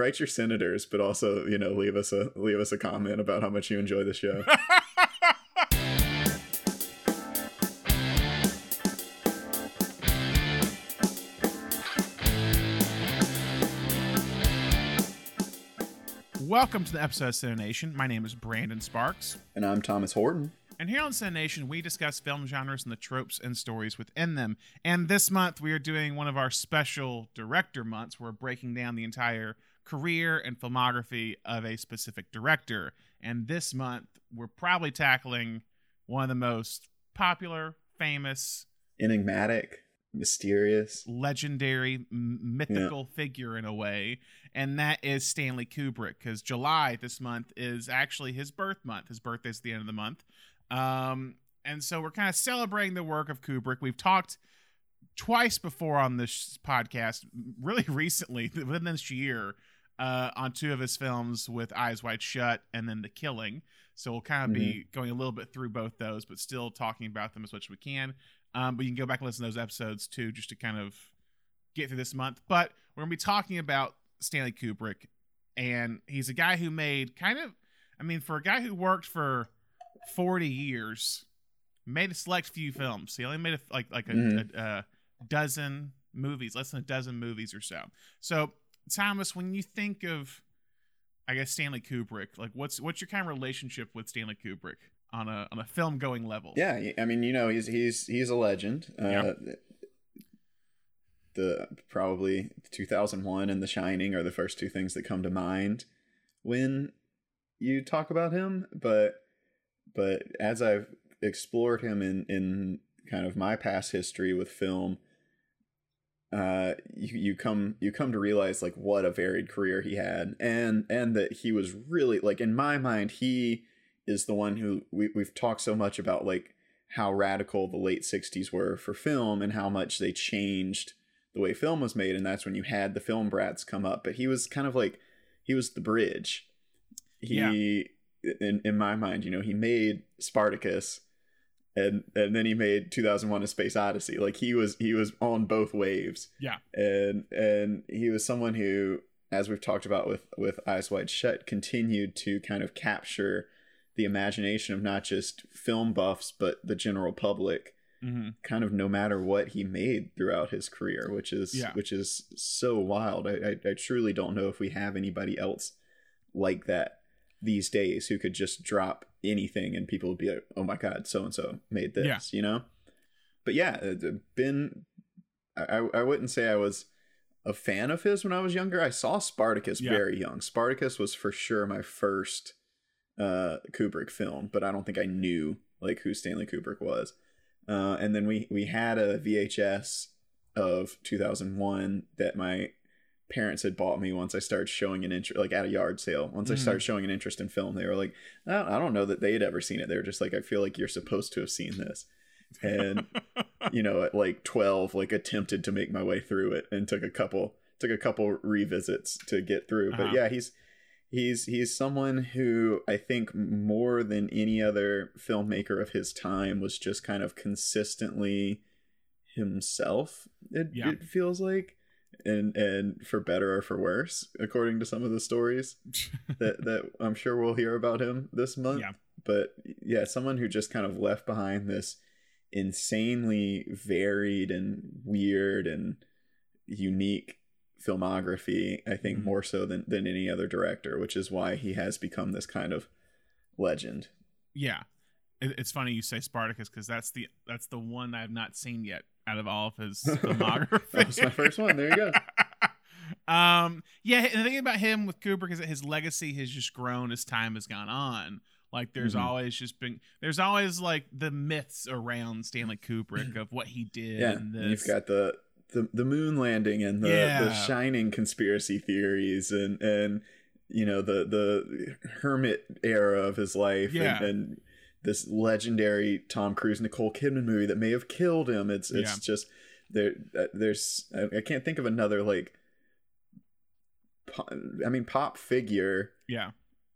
write your senators, but also you know leave us a leave us a comment about how much you enjoy the show. Welcome to the episode of Cinenation. My name is Brandon Sparks. and I'm Thomas Horton. And here on Cinenation, we discuss film genres and the tropes and stories within them. And this month, we are doing one of our special director months. We're breaking down the entire career and filmography of a specific director. And this month, we're probably tackling one of the most popular, famous, Enigmatic, mysterious. legendary, m- mythical figure in a way, and that is Stanley Kubrick. Because July this month is actually his birth month. His birthday's at the end of the month, um, and so we're kind of celebrating the work of Kubrick. We've talked twice before on this podcast, really recently within this year, uh, on two of his films with Eyes Wide Shut and then The Killing. So we'll kind of be going a little bit through both those, but still talking about them as much as we can. Um, but you can go back and listen to those episodes too, just to kind of get through this month. But we're gonna be talking about Stanley Kubrick, and he's a guy who made kind of, I mean, for a guy who worked for forty years, made a select few films. He only made a, like like a, Mhm. a, a dozen movies, less than a dozen movies or so. So Thomas, when you think of, I guess Stanley Kubrick, like what's what's your kind of relationship with Stanley Kubrick on a on a film going level? Yeah, I mean, you know, he's he's he's a legend. Uh, Yeah. The probably 2001 and The Shining are the first two things that come to mind when you talk about him. But but as I've explored him in in kind of my past history with film, uh, you you come you come to realize like what a varied career he had, and and that he was really like in my mind he is the one who we we've talked so much about like how radical the late 60s were for film and how much they changed the way film was made. And that's when you had the film brats come up. But he was kind of like he was the bridge. He in in my mind you know he made Spartacus and and then he made 2001 a space odyssey. Like he was he was on both waves. Yeah. and and he was someone who as we've talked about with with eyes wide shut continued to kind of capture the imagination of not just film buffs but the general public hmm kind of no matter what he made throughout his career which is Yeah. which is so wild. I, I i truly don't know if we have anybody else like that these days who could just drop anything and people would be like oh my god so and so made this Yeah. you know but yeah uh, been I, I I wouldn't say i was a fan of his when i was younger i saw spartacus Yeah. very young spartacus was for sure my first uh kubrick film but i don't think i knew like who stanley kubrick was uh, and then we we had a VHS of 2001 that my parents had bought me once I started showing an interest, like at a yard sale. Once I Mhm. started showing an interest in film, they were like, I don't, I don't know that they had ever seen it. They were just like, I feel like you're supposed to have seen this. And you know, at like 12, like attempted to make my way through it and took a couple took a couple revisits to get through. But Uh-huh. yeah, he's he's he's someone who I think more than any other filmmaker of his time was just kind of consistently himself. It, Yeah. it feels like, and and for better or for worse, according to some of the stories that that I'm sure we'll hear about him this month. Yeah. But yeah, someone who just kind of left behind this insanely varied and weird and unique filmography i think Mhm. more so than than any other director which is why he has become this kind of legend Yeah, it's funny you say Spartacus because that's the that's the one I have not seen yet out of all of his filmography. that was my first one there you go um, yeah, and the thing about him with Kubrick is that his legacy has just grown as time has gone on. Like there's Mhm. always just been there's always like the myths around Stanley Kubrick of what he did. yeah you've got the the, the moon landing and the, Yeah. the shining conspiracy theories and and you know the the hermit era of his life Yeah. and, and this legendary Tom Cruise Nicole Kidman movie that may have killed him. It's it's Yeah. just there. uh, There's I, can't think of another like. I mean, pop figure, yeah,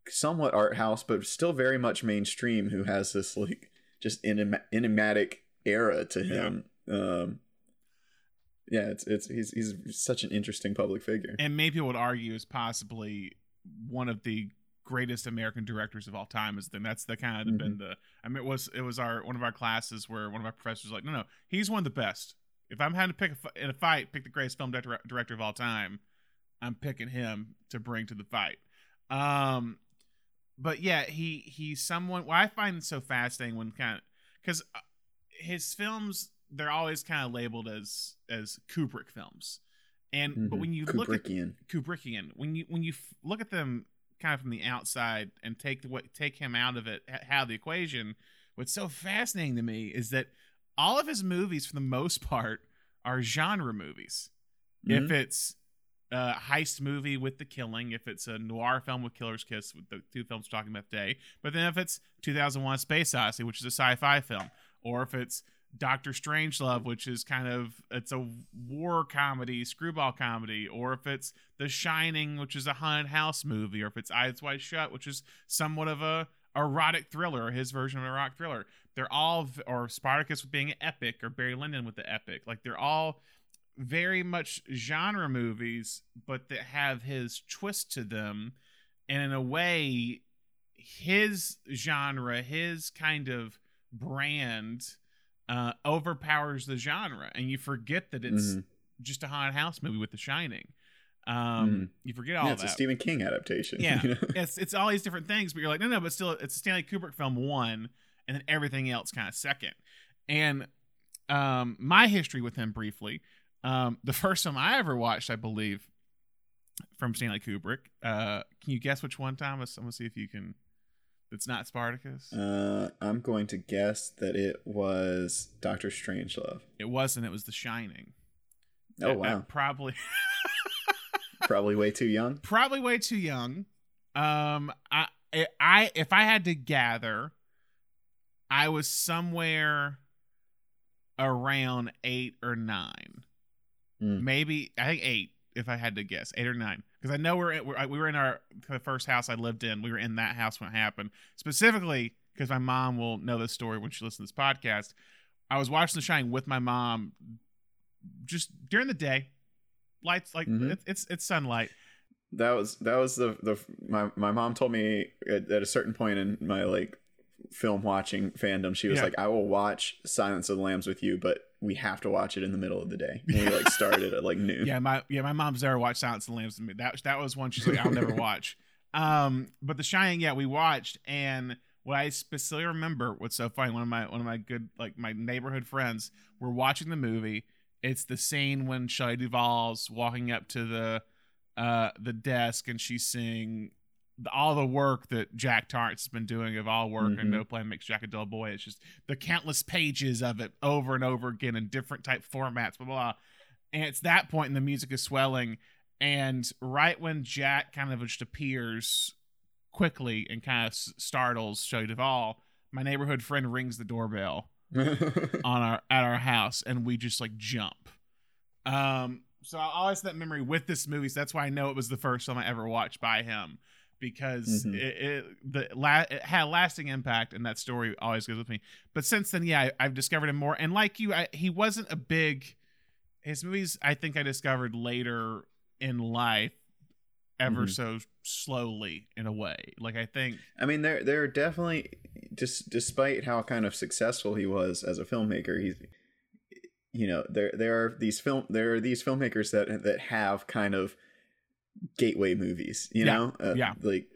somewhat art house, but still very much mainstream. Who has this like just enigma- enigmatic era to him? Um, yeah, it's it's he's he's such an interesting public figure. and maybe would argue is possibly one of the greatest American directors of all time. Is then that's the kind of been the. I mean, it was it was our one of our classes where one of our professors was like, no, no, he's one of the best. If I'm having to pick a, in a fight, pick the greatest film director, director of all time, I'm picking him to bring to the fight. Um, but yeah, he he's someone. What I find so fascinating when kind of because his films they're always kind of labeled as as Kubrick films, and but Mhm. when you look at Kubrickian. Kubrickian. When you when you f- look at them kind of from the outside and take the what take him out of it, h- out of the equation, what's so fascinating to me is that all of his movies, for the most part, are genre movies. If Mhm. it's a heist movie with the killing, if it's a noir film with Killer's Kiss, with the two films we're talking about today, but then if it's 2001: Space Odyssey, which is a sci-fi film, or if it's Doctor Strangelove, which is kind of it's a war comedy, screwball comedy, or if it's The Shining, which is a haunted house movie, or if it's Eyes Wide Shut, which is somewhat of a erotic thriller, his version of an erotic thriller. They're all, or Spartacus being an epic, or Barry Lyndon with the epic. Like they're all very much genre movies, but that have his twist to them, and in a way, his genre, his kind of brand uh, overpowers the genre, and you forget that it's Mhm. just a haunted house movie with The Shining. Um, Mhm. You forget all Yeah, it's a. Stephen King adaptation. Yeah. you know? it's it's all these different things, but you're like, no, no, but still, it's a Stanley Kubrick film one, and then everything else kind of second. And um, my history with him briefly, um, the first time I ever watched, I believe, from Stanley Kubrick. Uh, can you guess which one, Thomas? I'm gonna see if you can. It's not Spartacus. Uh, I'm going to guess that it was Doctor Strangelove. it wasn't. It was The Shining. Oh Uh, uh, wow, probably. probably way too young. probably way too young. Um, I, I, if I had to gather, I was somewhere around eight or nine, Mm. maybe I think eight. If I had to guess, eight or nine, because I know we're, at, we're we were in our the first house I lived in. We were in that house when it happened, specifically because my mom will know this story when she listens to this podcast. I was watching The Shining with my mom, just during the day, lights like Mhm. it's, it's it's sunlight. That was that was the the my my mom told me at, at a certain point in my like film watching fandom, she was Yeah. like, "I will watch Silence of the Lambs with you, but we have to watch it in the middle of the day." And we like started at like noon. yeah, my yeah, my mom's never watched Silence of the Lambs. That that was one she's like, I'll never watch. Um, but The Shining, yeah, we watched, and what I specifically remember, what's so funny, one of my one of my good like my neighborhood friends were watching the movie. It's the scene when Shelley Duvall's walking up to the uh the desk and she's seeing the, all the work that Jack Torrance has been doing of all work and Mhm. no plan makes Jack a dull boy. It's just the countless pages of it over and over again in different type formats, blah blah. blah. And it's that point and the music is swelling. And right when Jack kind of just appears quickly and kind of s- startles Shelley Duvall, my neighborhood friend rings the doorbell on our at our house and we just like jump um so i always that memory with this movie so that's why i know it was the first film i ever watched by him because Mhm. it, it the la- it had a lasting impact and that story always goes with me but since then yeah I, i've discovered him more and like you I, he wasn't a big his movies i think i discovered later in life ever Mhm. so slowly in a way like i think I mean, there there are definitely just despite how kind of successful he was as a filmmaker, he's you know there there are these film there are these filmmakers that that have kind of gateway movies. You Yeah, know, uh, yeah. like.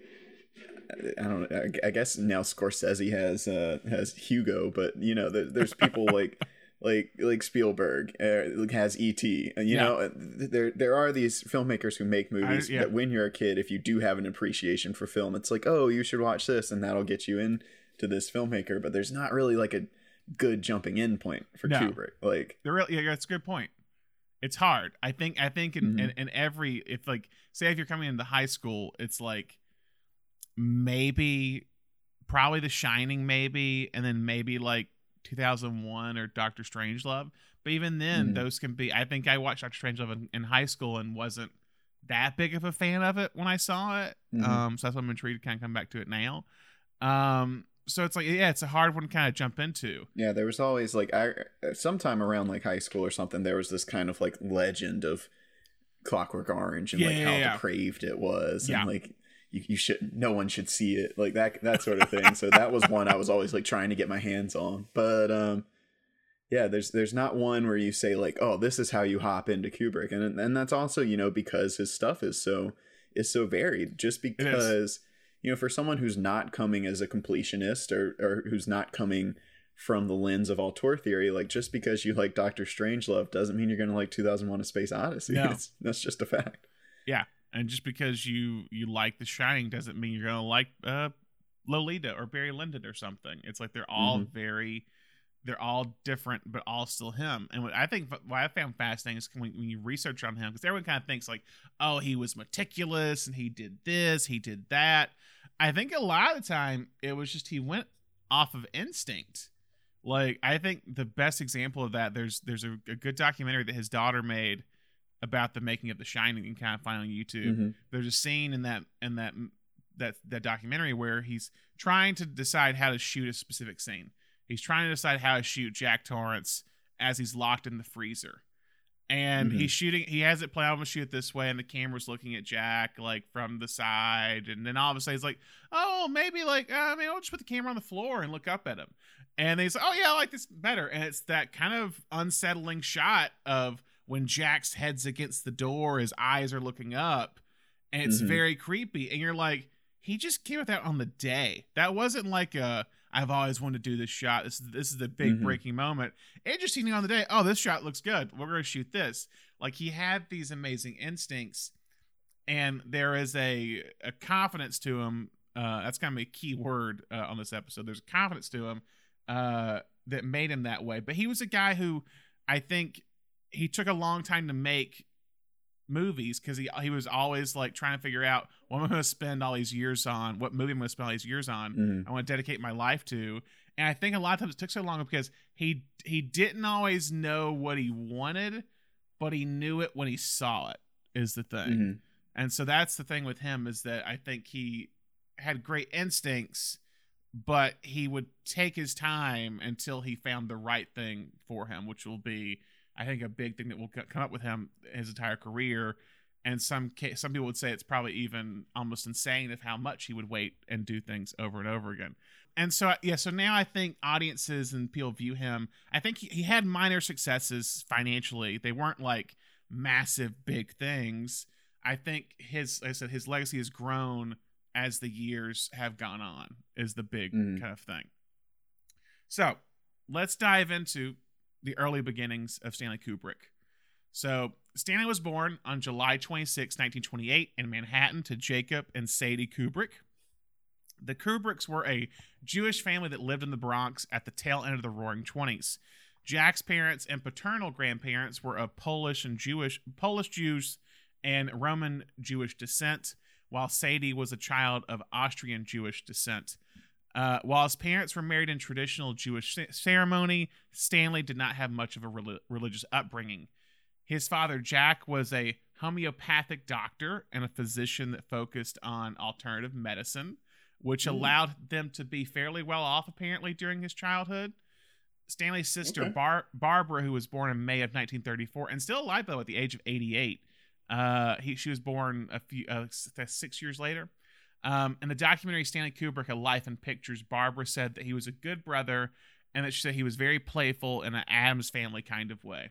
I don't know. I- I guess now Scorsese has uh, has Hugo, but you know, there, there's people like like like Spielberg uh, has ET. uh, You Yeah. know, there there are these filmmakers who make movies yeah. that when you're a kid, if you do have an appreciation for film, it's like, oh, you should watch this, and that'll get you in to this filmmaker. But there's not really like a good jumping in point for No. Kubrick. Like, The real, yeah, that's a good point. It's hard. I think. I think in, Mhm. in, in every, if like, say, if you're coming into high school, it's like maybe, probably The Shining, maybe, and then maybe like 2001 or Doctor Strangelove. But even then, Mhm. those can be. I think I watched Doctor Strangelove in, in high school and wasn't that big of a fan of it when I saw it. Mhm. Um, so that's why I'm intrigued to kind of come back to it now. Um, so it's like yeah, it's a hard one to kind of jump into. Yeah, there was always like I sometime around like high school or something. There was this kind of like legend of Clockwork Orange and Yeah, like yeah, how yeah. depraved it was, and like you, you should no one should see it like that that sort of thing. so that was one I was always like trying to get my hands on. But um, yeah, there's there's not one where you say like, oh, this is how you hop into Kubrick, and and that's also you know because his stuff is so is so varied. Just because you know for someone who's not coming as a completionist or or who's not coming from the lens of auteur theory, like just because you like Doctor Strangelove doesn't mean you're gonna like 2001: A Space Odyssey. No. It's, that's just a fact. Yeah, and just because you you like The Shining doesn't mean you're gonna like uh, Lolita or Barry Lyndon or something. It's like they're all Mhm. very, they're all different, but all still him. And what I think what I found fascinating is when, when you research on him, because everyone kind of thinks like, oh, he was meticulous and he did this, he did that. I think a lot of the time it was just he went off of instinct. Like I think the best example of that there's there's a, a good documentary that his daughter made about the making of The Shining. Can kind of find on YouTube Mhm. there's a scene in that in that that that documentary where he's trying to decide how to shoot a specific scene. He's trying to decide how to shoot Jack Torrance as he's locked in the freezer. And Mhm. he's shooting he has it play I'm gonna shoot this way and the camera's looking at Jack like from the side and then all of a sudden he's like, Oh, maybe like uh, maybe I'll just put the camera on the floor and look up at him. And he's like, Oh yeah, I like this better. And it's that kind of unsettling shot of when Jack's head's against the door, his eyes are looking up, and it's Mhm. very creepy. And you're like, he just came with that on the day. That wasn't like a I've always wanted to do this shot. This is this is the big Mhm. breaking moment. Interesting on the day. Oh, this shot looks good. We're gonna shoot this. Like he had these amazing instincts, and there is a a confidence to him. Uh, that's kind of a key word uh, on this episode. There's a confidence to him uh, that made him that way. But he was a guy who I think he took a long time to make movies because he he was always like trying to figure out what am I going to spend all these years on, what movie I'm going to spend all these years on. Mhm. I want to dedicate my life to. And I think a lot of times it took so long because he he didn't always know what he wanted, but he knew it when he saw it. Is the thing. Mhm. And so that's the thing with him is that I think he had great instincts, but he would take his time until he found the right thing for him, which will be, I think, a big thing that will come up with him his entire career. And some some people would say it's probably even almost insane of how much he would wait and do things over and over again. And so yeah, so now I think audiences and people view him. I think he, he had minor successes financially. They weren't like massive big things. I think his like I said his legacy has grown as the years have gone on is the big Mhm. kind of thing. So let's dive into the early beginnings of Stanley Kubrick. So Stanley was born on July 26, 1928 in Manhattan to Jacob and Sadie Kubrick. The Kubricks were a Jewish family that lived in the Bronx at the tail end of the roaring 20s. Jack's parents and paternal grandparents were of Polish and Jewish Polish Jews and Roman Jewish descent, while Sadie was a child of Austrian Jewish descent. Uh, while his parents were married in traditional Jewish ceremony, Stanley did not have much of a reli- religious upbringing. His father, Jack, was a homeopathic doctor and a physician that focused on alternative medicine, which Mm. allowed them to be fairly well off apparently during his childhood. Stanley's sister, Okay. Bar- Barbara, who was born in May of 1934 and still alive though at the age of 88, uh, he, she was born a few uh, six years later. Um, in the documentary Stanley Kubrick, A Life in Pictures, Barbara said that he was a good brother and that she said he was very playful in an Addams family kind of way,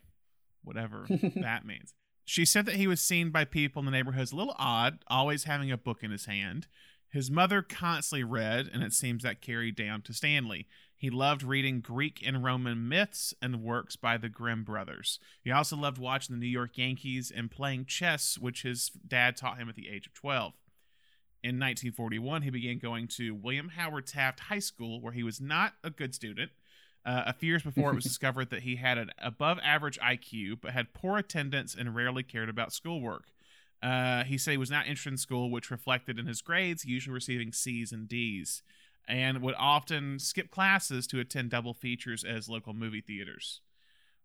whatever that means. She said that he was seen by people in the neighborhood as a little odd, always having a book in his hand. His mother constantly read, and it seems that carried down to Stanley. He loved reading Greek and Roman myths and works by the Grimm brothers. He also loved watching the New York Yankees and playing chess, which his dad taught him at the age of 12. In 1941, he began going to William Howard Taft High School, where he was not a good student. Uh, a few years before, it was discovered that he had an above average IQ, but had poor attendance and rarely cared about schoolwork. Uh, he said he was not interested in school, which reflected in his grades, usually receiving C's and D's, and would often skip classes to attend double features as local movie theaters.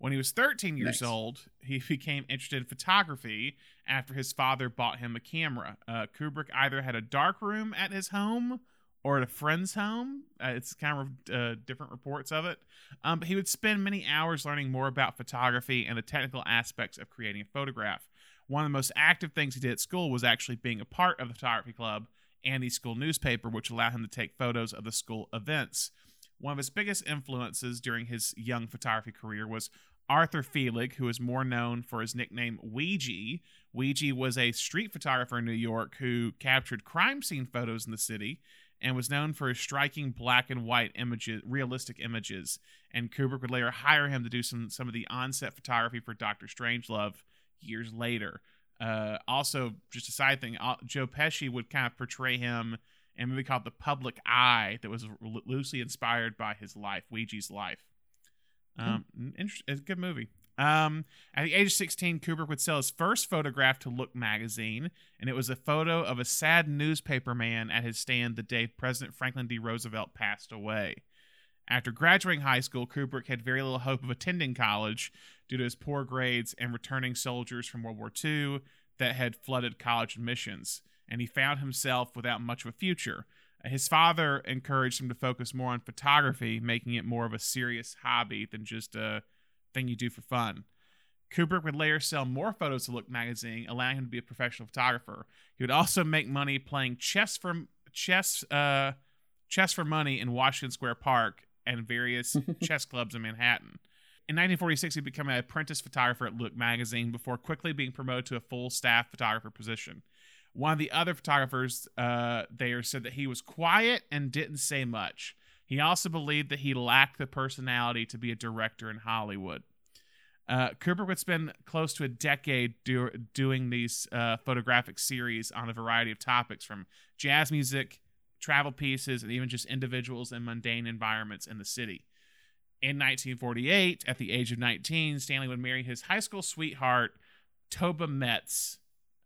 When he was 13 years Nice. old, he became interested in photography after his father bought him a camera. Uh, Kubrick either had a dark room at his home or at a friend's home. Uh, it's kind of uh, different reports of it. Um, but he would spend many hours learning more about photography and the technical aspects of creating a photograph. One of the most active things he did at school was actually being a part of the photography club and the school newspaper, which allowed him to take photos of the school events. One of his biggest influences during his young photography career was Arthur Felig, who is more known for his nickname Weegee. Weegee was a street photographer in New York who captured crime scene photos in the city and was known for his striking black and white images, realistic images. And Kubrick would later hire him to do some some of the on-set photography for Doctor Strangelove years later. Uh, also, just a side thing, uh, Joe Pesci would kind of portray him in a movie called The Public Eye that was loosely inspired by his life, Weegee's life. Um, hmm. It's a good movie. Um, at the age of 16, Kubrick would sell his first photograph to Look magazine, and it was a photo of a sad newspaper man at his stand the day President Franklin D. Roosevelt passed away. After graduating high school, Kubrick had very little hope of attending college due to his poor grades and returning soldiers from World War II that had flooded college admissions, and he found himself without much of a future. His father encouraged him to focus more on photography, making it more of a serious hobby than just a thing you do for fun. Kubrick would later sell more photos to Look magazine, allowing him to be a professional photographer. He would also make money playing chess for chess uh, chess for money in Washington Square Park and various chess clubs in Manhattan. In 1946, he became an apprentice photographer at Look magazine before quickly being promoted to a full staff photographer position. One of the other photographers uh, there said that he was quiet and didn't say much. He also believed that he lacked the personality to be a director in Hollywood. Uh, Kubrick would spend close to a decade do- doing these uh, photographic series on a variety of topics from jazz music, travel pieces, and even just individuals and mundane environments in the city. In 1948, at the age of 19, Stanley would marry his high school sweetheart, Toba Metz,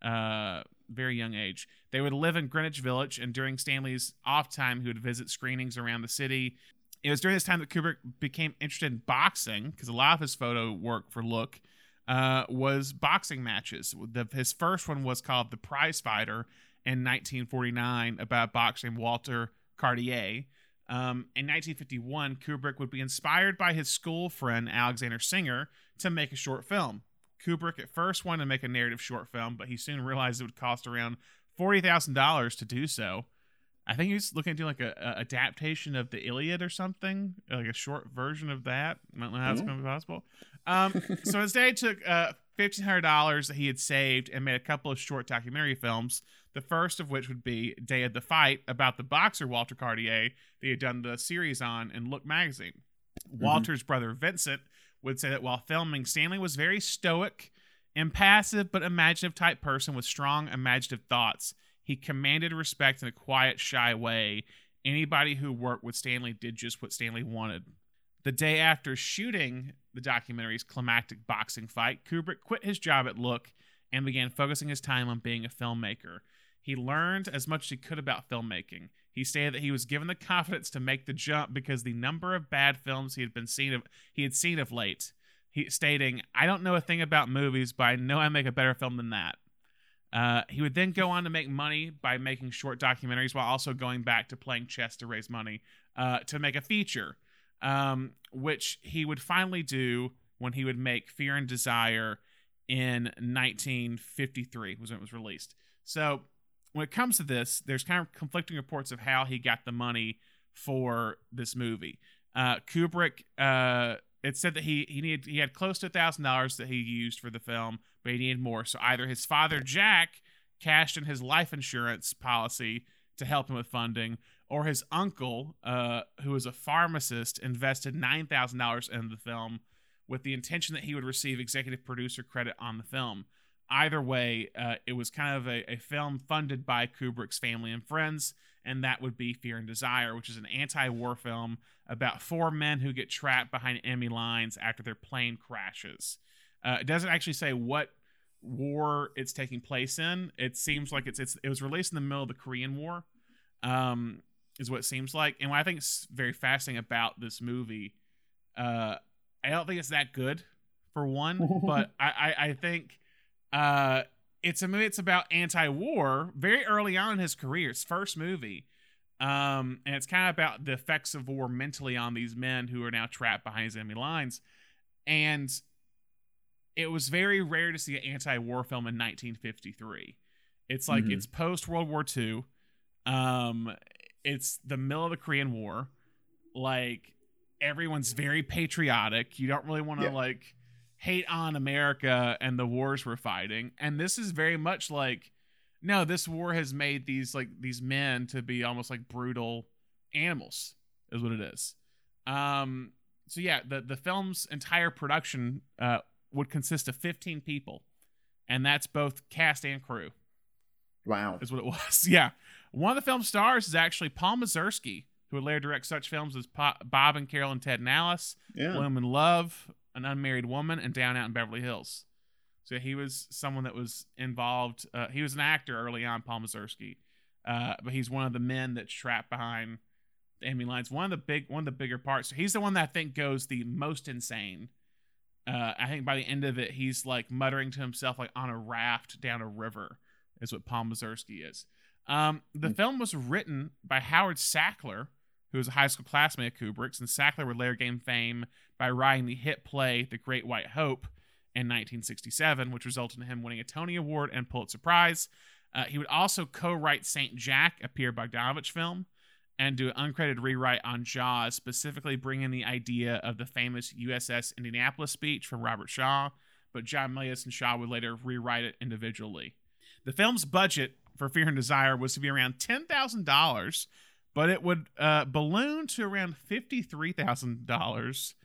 uh, very young age. They would live in Greenwich Village, and during Stanley's off time, he would visit screenings around the city. It was during this time that Kubrick became interested in boxing because a lot of his photo work for Look uh, was boxing matches. The, his first one was called The Prize Fighter in 1949 about boxing Walter Cartier. Um, in 1951, Kubrick would be inspired by his school friend Alexander Singer to make a short film. Kubrick at first wanted to make a narrative short film, but he soon realized it would cost around forty thousand dollars to do so. I think he's looking to do like a, a, adaptation of the Iliad or something, like a short version of that. I don't know how it's going to be possible. Um, so instead, he took uh, fifteen hundred dollars that he had saved and made a couple of short documentary films. The first of which would be Day of the Fight about the boxer Walter Cartier that he had done the series on in Look magazine. Mm-hmm. Walter's brother Vincent would say that while filming, Stanley was very stoic, impassive, but imaginative type person with strong imaginative thoughts. He commanded respect in a quiet, shy way. Anybody who worked with Stanley did just what Stanley wanted. The day after shooting the documentary's climactic boxing fight, Kubrick quit his job at Look and began focusing his time on being a filmmaker. He learned as much as he could about filmmaking. He stated that he was given the confidence to make the jump because the number of bad films he had been seen of he had seen of late. He stating, "I don't know a thing about movies, but I know I make a better film than that." Uh, he would then go on to make money by making short documentaries while also going back to playing chess to raise money uh, to make a feature, um, which he would finally do when he would make Fear and Desire in 1953 was when it was released. So when it comes to this, there's kind of conflicting reports of how he got the money for this movie. Uh, Kubrick, uh, it said that he he needed he had close to a thousand dollars that he used for the film, but he needed more. So either his father Jack cashed in his life insurance policy to help him with funding, or his uncle, uh, who was a pharmacist, invested nine thousand dollars in the film with the intention that he would receive executive producer credit on the film either way, uh, it was kind of a, a, film funded by Kubrick's family and friends, and that would be Fear and Desire, which is an anti war film about four men who get trapped behind enemy lines after their plane crashes. Uh, it doesn't actually say what war it's taking place in. It seems like it's, it's it was released in the middle of the Korean War, um, is what it seems like. And what I think is very fascinating about this movie, uh, I don't think it's that good for one, but I, I, I think uh, it's a movie. It's about anti-war. Very early on in his career, his first movie, Um, and it's kind of about the effects of war mentally on these men who are now trapped behind his enemy lines. And it was very rare to see an anti-war film in 1953. It's like Mhm. it's post World War II. Um, it's the middle of the Korean War. Like everyone's very patriotic. You don't really want to Yeah. like hate on America and the wars we're fighting. And this is very much like no, this war has made these like these men to be almost like brutal animals is what it is. Um so yeah, the the film's entire production uh would consist of 15 people. And that's both cast and crew Wow. is what it was. yeah. One of the film stars is actually Paul Mazursky, who would later direct such films as Bob and Carol and Ted and Alice, Yeah. Blume and Love, An Unmarried Woman, and Down Out in Beverly Hills. So he was someone that was involved. Uh, he was an actor early on, Paul Mazursky, uh, but he's one of the men that's trapped behind the enemy lines. One of the big, one of the bigger parts. So He's the one that I think goes the most insane. Uh, I think by the end of it, he's like muttering to himself, like on a raft down a river, is what Paul Mazursky is. Um, the Hmm. film was written by Howard Sackler, who was a high school classmate of Kubrick's, and Sackler would later gain fame by writing the hit play The Great White Hope in 1967, which resulted in him winning a Tony Award and Pulitzer Prize. Uh, he would also co-write Saint Jack, a Pierre Bogdanovich film, and do an uncredited rewrite on Jaws, specifically bringing the idea of the famous USS Indianapolis speech from Robert Shaw. But John Milius and Shaw would later rewrite it individually. The film's budget for Fear and Desire was to be around ten thousand dollars, but it would uh, balloon to around fifty-three thousand dollars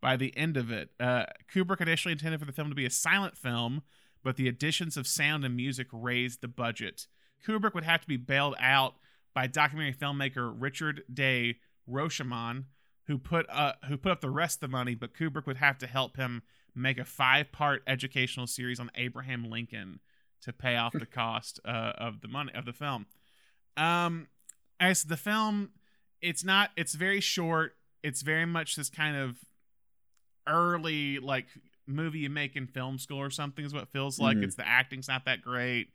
by the end of it. Uh, Kubrick initially intended for the film to be a silent film, but the additions of sound and music raised the budget. Kubrick would have to be bailed out by documentary filmmaker Richard de Rochemont, who put uh, who put up the rest of the money, but Kubrick would have to help him make a five-part educational series on Abraham Lincoln to pay off the cost uh, of the money of the film. Um, as the film, it's not. It's very short. It's very much this kind of early like movie you make in film school or something is what it feels like. Mhm. It's the acting's not that great.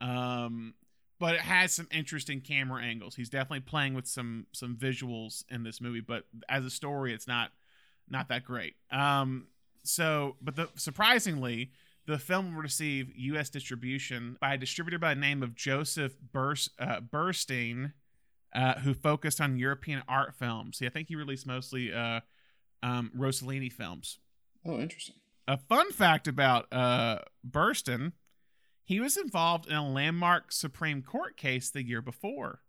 Um, but it has some interesting camera angles. He's definitely playing with some some visuals in this movie, but as a story, it's not not that great. Um, so, but the surprisingly, the film will receive U.S. distribution by a distributor by the name of Joseph Burs- uh, Burstyn, uh, who focused on European art films. See, I think he released mostly uh, um, Rossellini films. Oh, interesting. A fun fact about uh, Burstyn, he was involved in a landmark Supreme Court case the year before.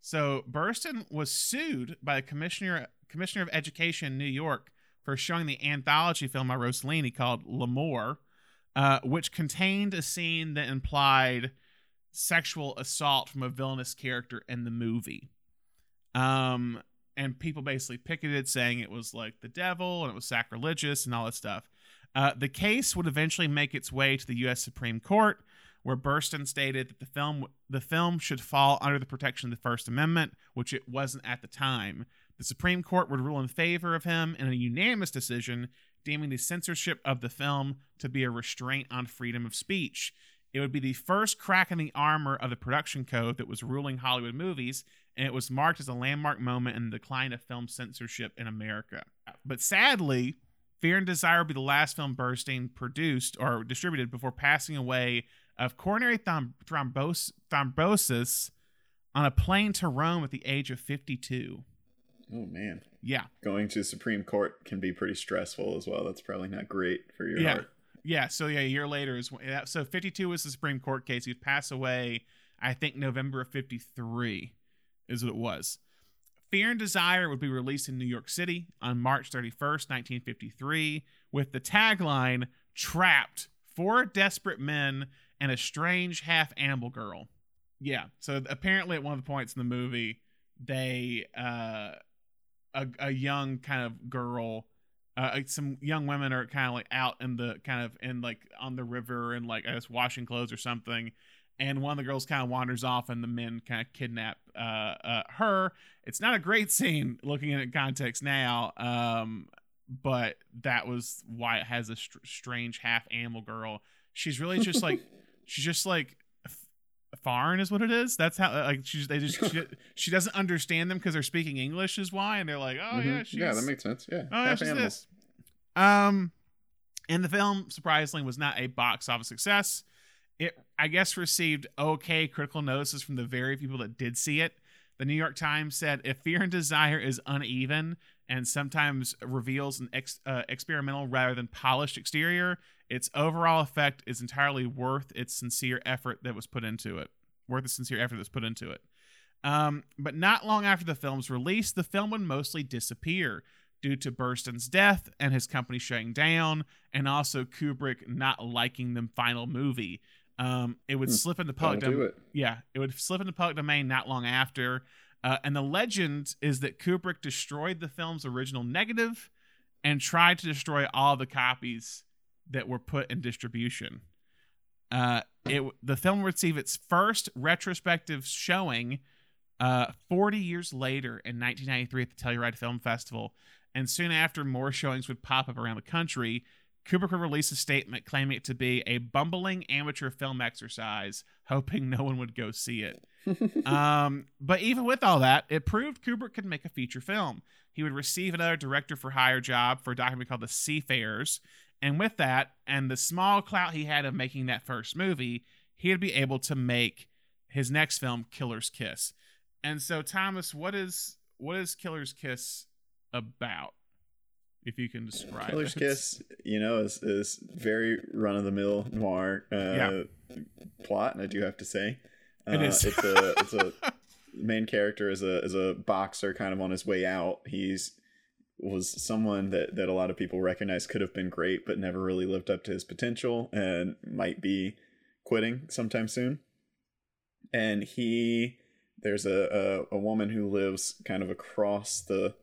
So Burstyn was sued by the commissioner commissioner of education in New York for showing the anthology film by Rossellini called L'Amore, uh, which contained a scene that implied sexual assault from a villainous character in the movie. Um, and people basically picketed saying it was like the devil and it was sacrilegious and all that stuff. Uh, the case would eventually make its way to the U.S. Supreme Court, where Burstyn stated that the film the film should fall under the protection of the First Amendment, which it wasn't at the time. The Supreme Court would rule in favor of him in a unanimous decision, deeming the censorship of the film to be a restraint on freedom of speech. It would be the first crack in the armor of the production code that was ruling Hollywood movies, and it was marked as a landmark moment in the decline of film censorship in America. But sadly, Fear and Desire would be the last film Burstyn produced or distributed before passing away of coronary throm- thrombos- thrombosis on a plane to Rome at the age of 52. Oh man, Yeah. going to Supreme Court can be pretty stressful as well. That's probably not great for your Yeah. heart. Yeah, so yeah, a year later is so 52 was the Supreme Court case. He'd pass away, I think November of 53 is what it was. Fear and Desire would be released in New York City on March 31st, 1953, with the tagline Trapped, Four Desperate Men and a Strange Half Animal Girl. Yeah, so apparently at one of the points in the movie, they, uh, a, a young kind of girl uh, some young women are kind of like out in the kind of in like on the river and like I guess washing clothes or something, and one of the girls kind of wanders off and the men kind of kidnap uh, uh, her. It's not a great scene looking at it in context now, um, but that was why it has a str- strange half animal girl. She's really just like she's just like f- foreign is what it is. That's how like she's they just she, she doesn't understand them because they're speaking English is why, and they're like, oh Mhm. yeah, she's, yeah, that makes sense. Yeah, oh yeah, half she's animal. this. Um, and the film surprisingly was not a box office success. It I guess received okay critical notices from the very people that did see it. The New York Times said if Fear and Desire is uneven and sometimes reveals an ex, uh, experimental rather than polished exterior, its overall effect is entirely worth its sincere effort that was put into it. Worth the sincere effort that's put into it. Um, but not long after the film's release, the film would mostly disappear due to Burstyn's death and his company shutting down, and also Kubrick not liking the final movie. Um, it would Hmm. slip into public do dom- it. yeah, it would slip into public domain not long after. Uh, and the legend is that Kubrick destroyed the film's original negative and tried to destroy all the copies that were put in distribution. Uh, it the film received its first retrospective showing uh, 40 years later in 1993 at the Telluride Film Festival, and soon after more showings would pop up around the country. Kubrick would release a statement claiming it to be a bumbling amateur film exercise, hoping no one would go see it. um, but even with all that, it proved Kubrick could make a feature film. He would receive another director for hire job for a documentary called The Seafarers. And with that, and the small clout he had of making that first movie, he'd be able to make his next film, Killer's Kiss. And so, Thomas, what is what is Killer's Kiss about? If you can describe Killer's it. Kiss, you know, is is very run of the mill noir uh, Yeah. plot, and I do have to say, uh, It is. It's a it's a main character is a is a boxer, kind of on his way out. He's was someone that that a lot of people recognize could have been great, but never really lived up to his potential, and might be quitting sometime soon. And he, there's a a, a woman who lives kind of across the.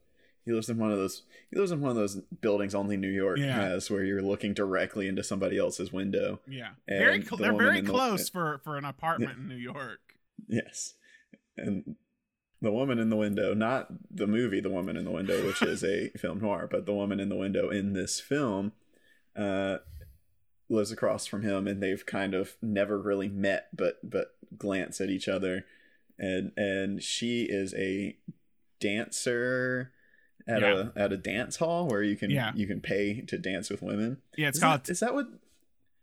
He lives in one of those. He lives in one of those buildings only New York Yeah. has, where you're looking directly into somebody else's window. Yeah, And very. Cl- the they're very the- close for for an apartment in New York. Yes. And the woman in the window, not the movie The Woman in the Window, which is a film noir, but the woman in the window in this film uh lives across from him and they've kind of never really met but but glance at each other and and she is a dancer at Yeah. a at a dance hall where you can Yeah. you can pay to dance with women. Yeah, it's is called that, is that what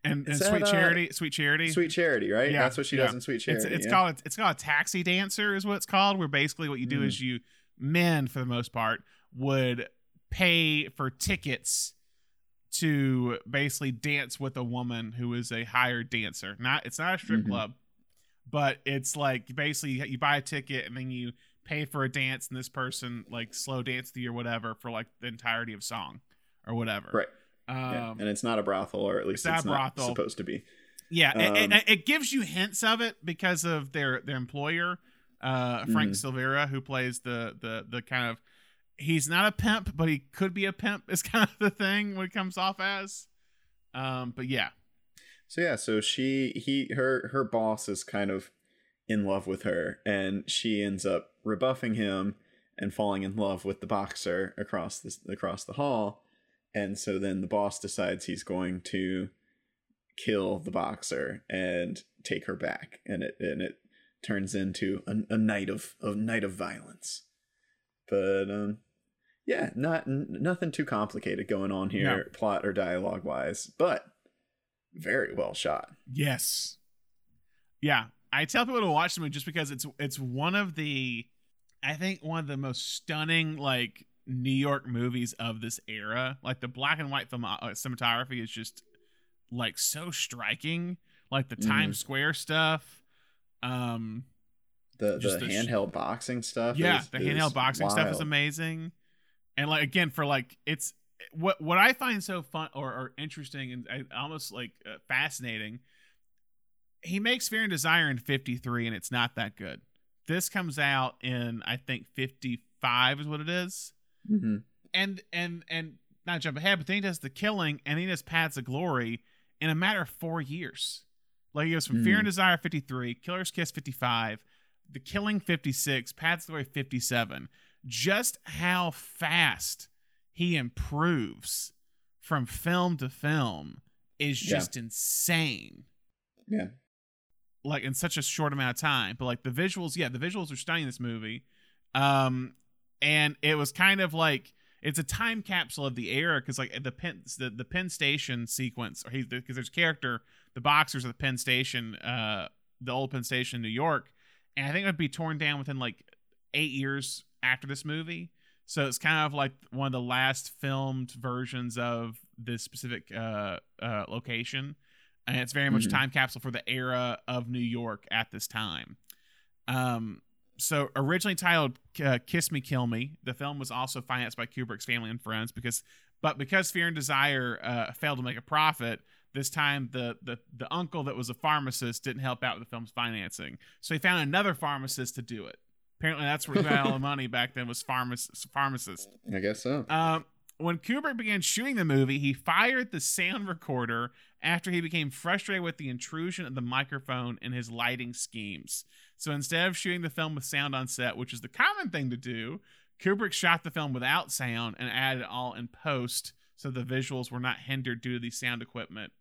and, and that, Sweet uh, Charity. Sweet Charity. Sweet Charity, right? Yeah, That's what she yeah. does in Sweet Charity. It's it's called it's called a taxi dancer is what it's called. Where basically what you do Mm. is you men for the most part would pay for tickets to basically dance with a woman who is a hired dancer. Not it's not a strip Mhm. club, but it's like basically you buy a ticket and then you pay for a dance and this person like slow dance you or whatever for like the entirety of song or whatever. Right. Um, Yeah, and it's not a brothel, or at least it's it's, not brothel. supposed to be. Yeah, it- Um, it, it gives you hints of it because of their their employer, uh, Frank Mhm. Silvera, who plays the the the kind of he's not a pimp, but he could be a pimp. Is kind of the thing what it comes off as. Um, but yeah, So yeah, so she he her her boss is kind of in love with her, and she ends up rebuffing him and falling in love with the boxer across this across the hall, and so then the boss decides he's going to kill the boxer and take her back, and it and it turns into a, a night of a night of violence. But um, yeah, not n- nothing too complicated going on here, No. plot or dialogue wise, but very well shot. yes, yeah. I tell people to watch the movie just because it's it's one of the, I think one of the most stunning like New York movies of this era. Like the black and white film uh, cinematography is just like so striking. Like the Mhm. Times Square stuff. Um, The the the sh- handheld boxing stuff. yeah, is- the is handheld boxing stuff is amazing. And like again, for like it's what what I find so fun or, or interesting and I, almost like uh, fascinating. He makes Fear and Desire in '53, and it's not that good. This comes out in I think '55 is what it is. Mhm. and and and not jump ahead, but then he does the killing and then he does Paths of Glory in a matter of four years. Like he goes from Fear Mm. and Desire 53, Killer's Kiss 55, The Killing 56, Paths of Glory 57. Just how fast he improves from film to film is Yeah. just insane. Yeah. Like in such a short amount of time. But like the visuals, yeah, the visuals are stunning in this movie. Um, and it was kind of like it's a time capsule of the era because like the Penn the, the Penn Station sequence, or he's because there's a character, the boxers of the Penn Station, uh, the old Penn Station in New York, and I think it would be torn down within like eight years after this movie. So it's kind of like one of the last filmed versions of this specific uh, uh, location, and it's very much Mhm. time capsule for the era of New York at this time. Um, so originally titled uh, "Kiss Me, Kill Me," the film was also financed by Kubrick's family and friends because, but because Fear and Desire uh, failed to make a profit, this time the, the the uncle that was a pharmacist didn't help out with the film's financing, so he found another pharmacist to do it. Apparently, that's where he got all the money back then was pharmacist. Pharmacist. I guess so. Um, when Kubrick began shooting the movie, he fired the sound recorder after he became frustrated with the intrusion of the microphone in his lighting schemes. So instead of shooting the film with sound on set, which is the common thing to do, Kubrick shot the film without sound and added it all in post so the visuals were not hindered due to the sound equipment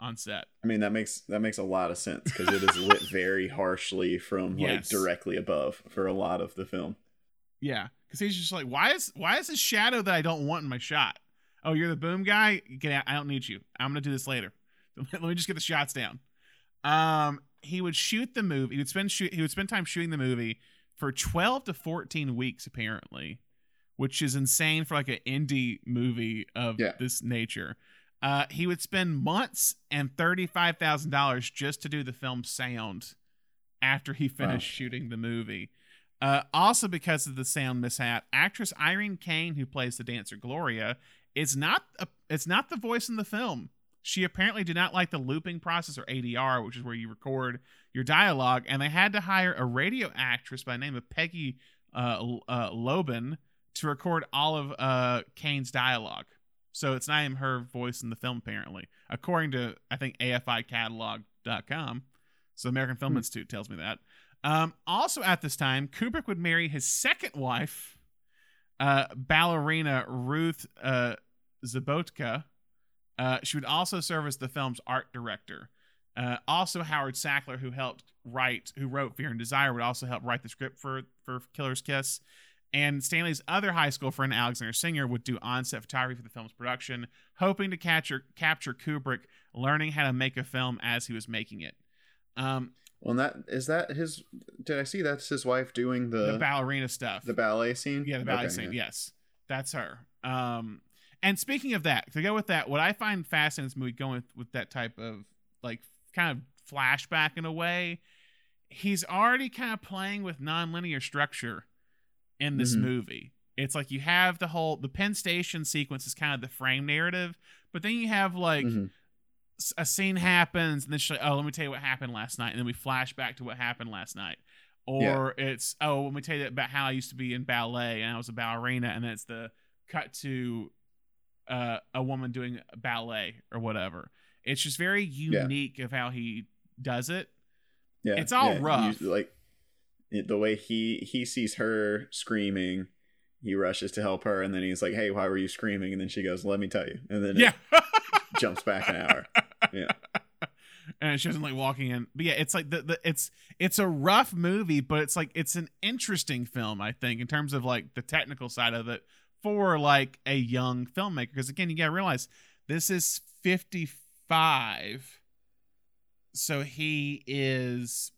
on set. I mean that makes that makes a lot of sense because it is lit very harshly from like Yes. directly above for a lot of the film. Yeah, because he's just like, why is why is this shadow that I don't want in my shot? Oh, you're the boom guy. Get out! I don't need you. I'm gonna do this later. Let me just get the shots down. Um, he would shoot the movie. He would spend shoot. He would spend time shooting the movie for 12 to 14 weeks, apparently, which is insane for like an indie movie of Yeah. this nature. Uh, he would spend months and thirty-five thousand dollars just to do the film's sound after he finished Wow. shooting the movie. Uh, also, because of the sound mishap, actress Irene Kane, who plays the dancer Gloria, is not a, it's not the voice in the film. She apparently did not like the looping process or ADR, which is where you record your dialogue, and they had to hire a radio actress by the name of Peggy uh, uh, Lobbin to record all of uh, Kane's dialogue. So it's not even her voice in the film, apparently, according to I think AFICatalog.com. So American Film Hmm. Institute tells me that. Um, also at this time, Kubrick would marry his second wife, uh, ballerina Ruth uh, Sobotka. Uh, she would also serve as the film's art director. Uh, also, Howard Sackler, who helped write, who wrote Fear and Desire, would also help write the script for for Killer's Kiss. And Stanley's other high school friend, Alexander Singer, would do on-set photography for the film's production, hoping to capture capture Kubrick learning how to make a film as he was making it. Um, Well, and that is that his. Did I see that's his wife doing the the ballerina stuff. the ballet scene? Yeah, the ballet Okay, scene. yeah. Yes, that's her. Um, and speaking of that, to go with that, what I find fascinating in this movie, going with, with that type of like kind of flashback in a way, he's already kind of playing with nonlinear structure in this Mhm. movie. It's like you have the whole the Penn Station sequence is kind of the frame narrative, but then you have like Mhm. A scene happens and then she's like, oh, let me tell you what happened last night, and then we flash back to what happened last night. Or it's oh, let me tell you about how I used to be in ballet and I was a ballerina, and then it's the cut to uh, a woman doing ballet or whatever. It's just very unique of how he does it. Yeah, It's all yeah, rough. you- like the way he he sees her screaming, he rushes to help her, and then he's like, "Hey, why were you screaming?" And then she goes, "Let me tell you." And then Yeah. jumps back an hour. Yeah. and she doesn't like walking in. But yeah, it's like the, the it's it's a rough movie, but it's like it's an interesting film, I think, in terms of like the technical side of it for like a young filmmaker. Because again, you gotta realize this is fifty five. So he is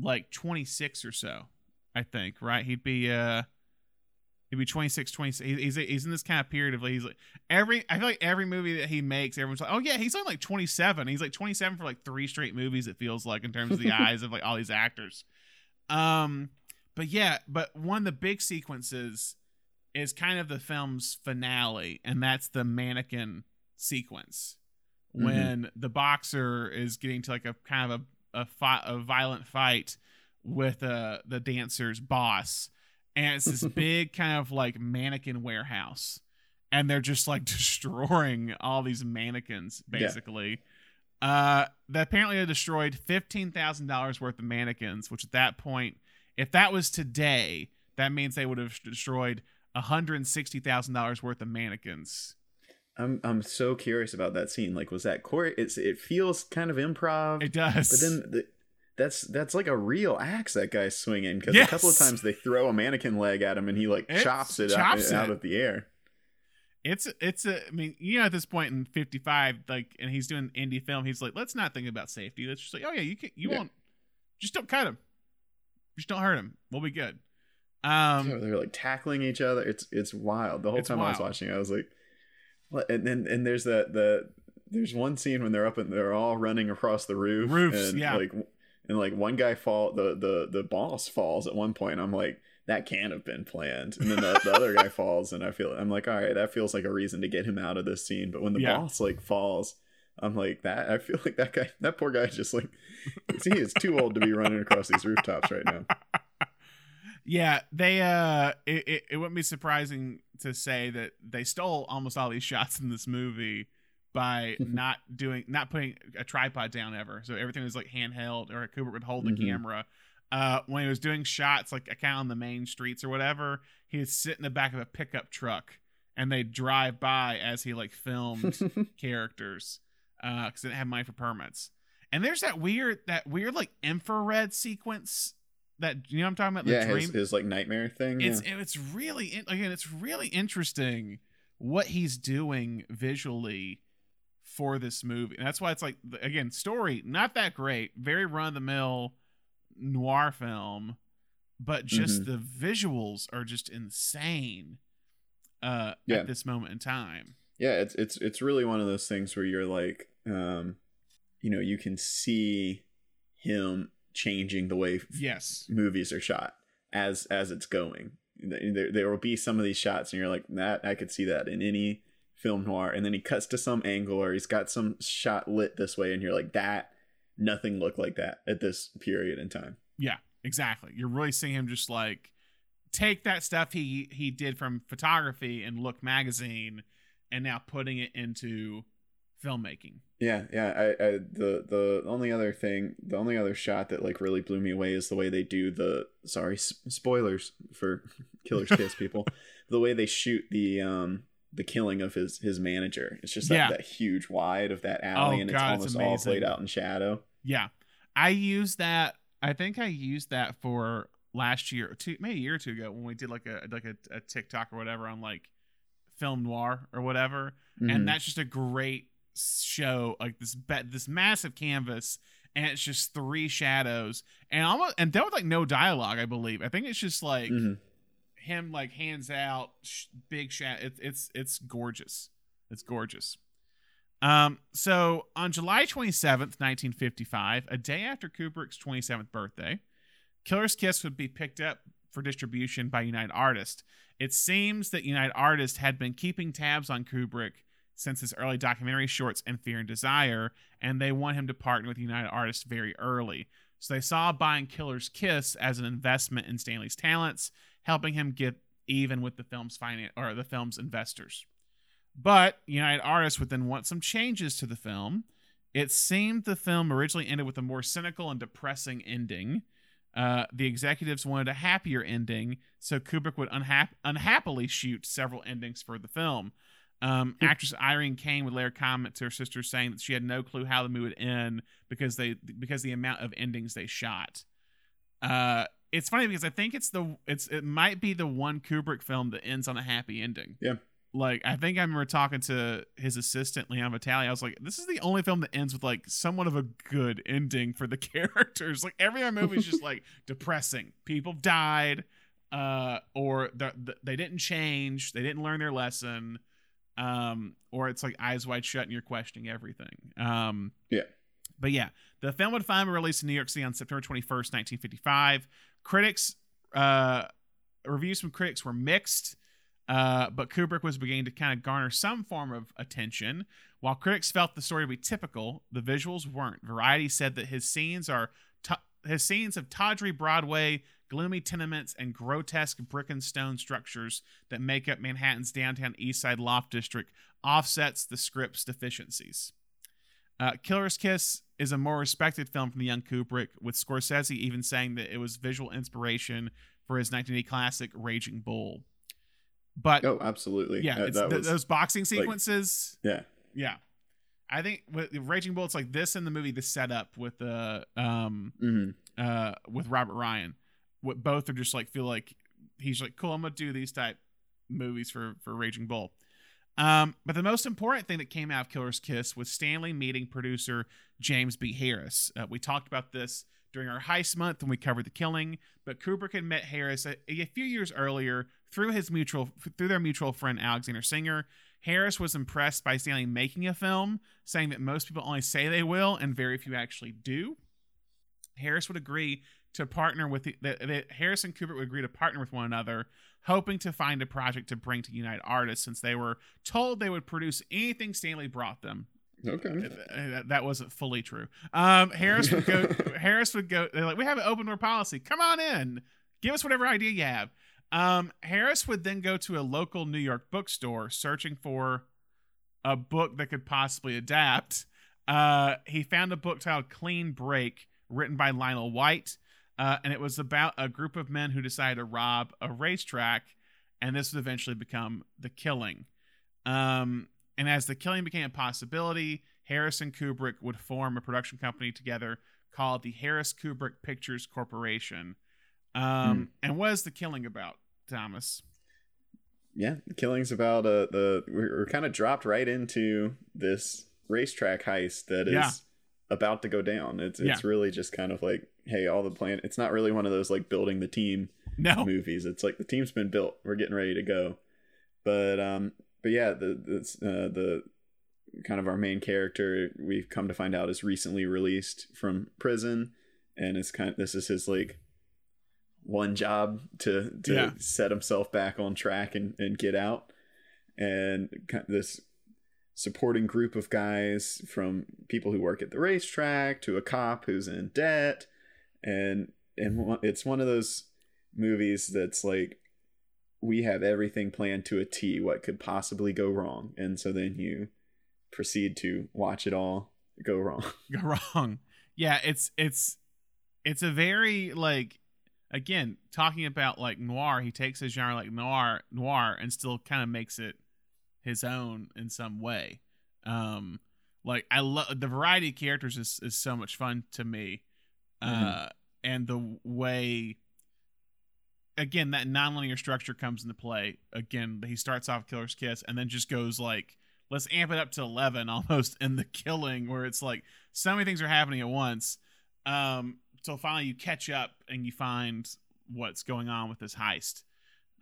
like twenty six or so, I think, right? He'd be uh he'd be 26 26 he's, he's in this kind of period of like he's like every i feel like every movie that he makes everyone's like oh yeah he's on like 27 he's like 27 for like three straight movies it feels like in terms of the eyes of like all these actors. Um but yeah but one of the big sequences is kind of the film's finale and that's the mannequin sequence. Mhm. when the boxer is getting to like a kind of a a, fi- a violent fight with uh the dancer's boss and it's this big kind of like mannequin warehouse and they're just like destroying all these mannequins Yeah. basically uh that apparently they destroyed $15000 worth of mannequins which at that point if that was today that means they would have destroyed $160000 worth of mannequins I'm I'm so curious about that scene. Like, was that court? It's it feels kind of improv, it does but then the that's that's like a real axe that guy's swinging because a couple of times they throw a mannequin leg at him and he like It chops it chops out, out of the air. It's it's a. I mean, you know, at this point in *55, like, and he's doing indie film. He's like, let's not think about safety. Let's just like, oh yeah, you can, you Yeah. won't, just don't cut him, just don't hurt him. We'll be good. Um, Yeah, they're like tackling each other. It's it's wild. The whole time I was watching, I was like, what? And then and there's that the there's one scene when they're up and they're all running across the roof. Roofs, and yeah. Like and like one guy fall the the the boss falls at one point. I'm like. That can't have been planned, and then the, the other guy falls, and I feel I'm like, all right, that feels like a reason to get him out of this scene. But when the Yeah. boss like falls, I'm like that. I feel like that guy, that poor guy, just like he is too old to be running across these rooftops right now. yeah, they uh, it, it it wouldn't be surprising to say that they stole almost all these shots in this movie by not doing not putting a tripod down ever. So everything was like handheld, or Kubrick would hold the Mhm. camera. Uh, when he was doing shots like kind of on the main streets or whatever, he would sit in the back of a pickup truck and they'd drive by as he like filmed characters because they didn't have money for permits. And there's that weird that weird like infrared sequence that you know what I'm talking about yeah, dream. his, his like nightmare thing. it's yeah. it's really again it's really interesting what he's doing visually for this movie. And that's why it's like again story not that great, very run of the mill noir film, but just Mm-hmm. the visuals are just insane uh Yeah. at this moment in time. yeah it's it's it's really one of those things where you're like um you know you can see him changing the way Yes. movies are shot as as it's going there, there will be some of these shots and you're like that i could see that in any film noir and then he cuts to some angle or he's got some shot lit this way and you're like that nothing looked like that at this period in time Yeah, exactly. You're really seeing him just like take that stuff he he did from photography and Look magazine and now putting it into filmmaking. Yeah, yeah. I, I the the only other thing, the only other shot that like really blew me away is the way they do the. Sorry, s- spoilers for Killer's Kiss, people. The way they shoot the um the killing of his his manager. It's just that, Yeah. that huge wide of that alley, Oh, and God, it's it's almost all played out in shadow. Yeah. I used that I think I used that for last year, two maybe a year or two ago when we did like a like a, a TikTok or whatever on like film noir or whatever. Mhm. and that's just a great show like this be- this massive canvas and it's just three shadows and almost and that with like no dialogue i believe i think it's just like Mhm. Him like hands out sh- big it's it's it's gorgeous. It's gorgeous. Um so on july 27th 1955 a day after kubrick's 27th birthday killer's kiss would be picked up for distribution by united artists. It seems that united artists had been keeping tabs on kubrick since his early documentary shorts and Fear and Desire, and they want him to partner with United Artists very early. So they saw buying Killer's Kiss as an investment in Stanley's talents, helping him get even with the film's finance or the film's investors. But United Artists would then want some changes to the film. It seemed the film originally ended with a more cynical and depressing ending. Uh, the executives wanted a happier ending, so Kubrick would unhap- unhappily shoot several endings for the film. Um, actress Irene Kane would later comment to her sister saying that she had no clue how the movie would end because they because the amount of endings they shot. Uh, it's funny because I think it's the it's it might be the one Kubrick film that ends on a happy ending. Yeah. Like I think I remember talking to his assistant Leon Vitali. I was like, "This is the only film that ends with like somewhat of a good ending for the characters. Like every other movie is just like depressing. People died, uh, or the, the, they didn't change. They didn't learn their lesson um, or it's like eyes wide shut and you're questioning everything. Um, Yeah. But yeah, the film would finally be released in New York City on September 21st, 1955. Critics, uh, reviews from critics were mixed, uh, but Kubrick was beginning to kind of garner some form of attention. While critics felt the story to be typical, the visuals weren't. Variety said that his scenes are t- his scenes of tawdry Broadway, gloomy tenements, and grotesque brick and stone structures that make up Manhattan's downtown East Side loft district offsets the script's deficiencies. Uh, Killer's Kiss is a more respected film from the young Kubrick, with Scorsese even saying that it was visual inspiration for his 1980 classic Raging Bull. But Oh, absolutely. yeah, it's th- was- those boxing sequences. yeah. yeah, I think with Raging Bull, it's like this in the movie, the setup with the um Mhm. uh with Robert Ryan. What both are just like feel like he's like, cool, I'm gonna do these type movies for for Raging Bull. Um, but the most important thing that came out of Killer's Kiss was Stanley meeting producer James B. Harris. Uh, we talked about this during our heist month when we covered the killing, but Kubrick had met Harris a, a few years earlier through his mutual through their mutual friend Alexander Singer. Harris was impressed by Stanley making a film, saying that most people only say they will and very few actually do. Harris would agree to partner with the, that that Harris and Kubrick would agree to partner with one another, hoping to find a project to bring to United Artists, since they were told they would produce anything Stanley brought them. Okay. Uh, That wasn't fully true. Um, Harris would go. Harris would go. They're like, we have an open door policy. Come on in. Give us whatever idea you have. Um, Harris would then go to a local New York bookstore searching for a book that could possibly adapt. Uh, he found a book titled Clean Break, written by Lionel White. Uh, and it was about a group of men who decided to rob a racetrack, and this would eventually become the killing. Um, and as the killing became a possibility, Harris and Kubrick would form a production company together called the Harris Kubrick Pictures Corporation. Um, And what is the killing about, Thomas? Yeah, the killing's about uh the we're, we're kind of dropped right into this racetrack heist that is Yeah. about to go down. It's it's really just kind of like, hey, all the plan. It's not really one of those like building the team No. movies. It's like the team's been built. We're getting ready to go. But um, but yeah, the the uh, the kind of our main character we've come to find out is recently released from prison, and it's kind of this is his like one job to to Yeah. set himself back on track and and get out, and this supporting group of guys from people who work at the racetrack to a cop who's in debt and and it's one of those movies that's like we have everything planned to a T what could possibly go wrong and so then you proceed to watch it all go wrong go wrong. Yeah, it's it's it's a very like again talking about like noir. He takes his genre like noir noir and still kind of makes it his own in some way. Um, like I love the variety of characters is is so much fun to me, uh, Mhm. and the way. Again, that nonlinear structure comes into play. Again, he starts off Killer's Kiss and then just goes like, let's amp it up to 11 almost in the killing, where it's like so many things are happening at once um till finally you catch up and you find what's going on with this heist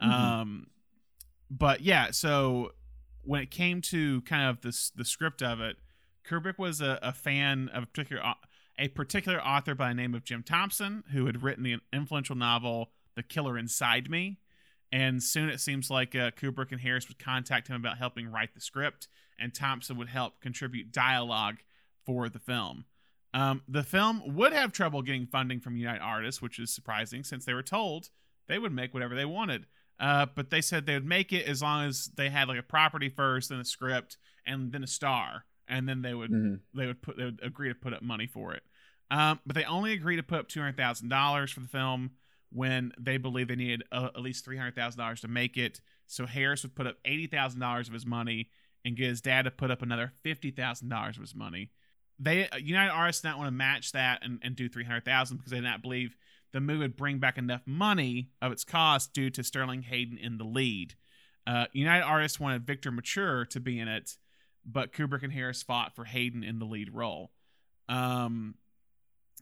Mhm. um but yeah so when it came to kind of this the script of it kubrick was a, a fan of a particular au- a particular author by the name of jim thompson who had written the influential novel the killer inside me and soon it seems like uh, kubrick and harris would contact him about helping write the script and thompson would help contribute dialogue for the film um, the film would have trouble getting funding from United Artists, which is surprising since they were told they would make whatever they wanted. Uh, but they said they would make it as long as they had like a property first, then a script, and then a star, and then they would Mhm. they would put they would agree to put up money for it. Um, but they only agreed to put up two hundred thousand dollars for the film when they believed they needed uh, at least three hundred thousand dollars to make it. So Harris would put up eighty thousand dollars of his money and get his dad to put up another fifty thousand dollars of his money they United Artists did not want to match that and, and do three hundred thousand because they did not believe the movie would bring back enough money of its cost due to Sterling Hayden in the lead. Uh, United Artists wanted Victor Mature to be in it, but Kubrick and Harris fought for Hayden in the lead role. Um,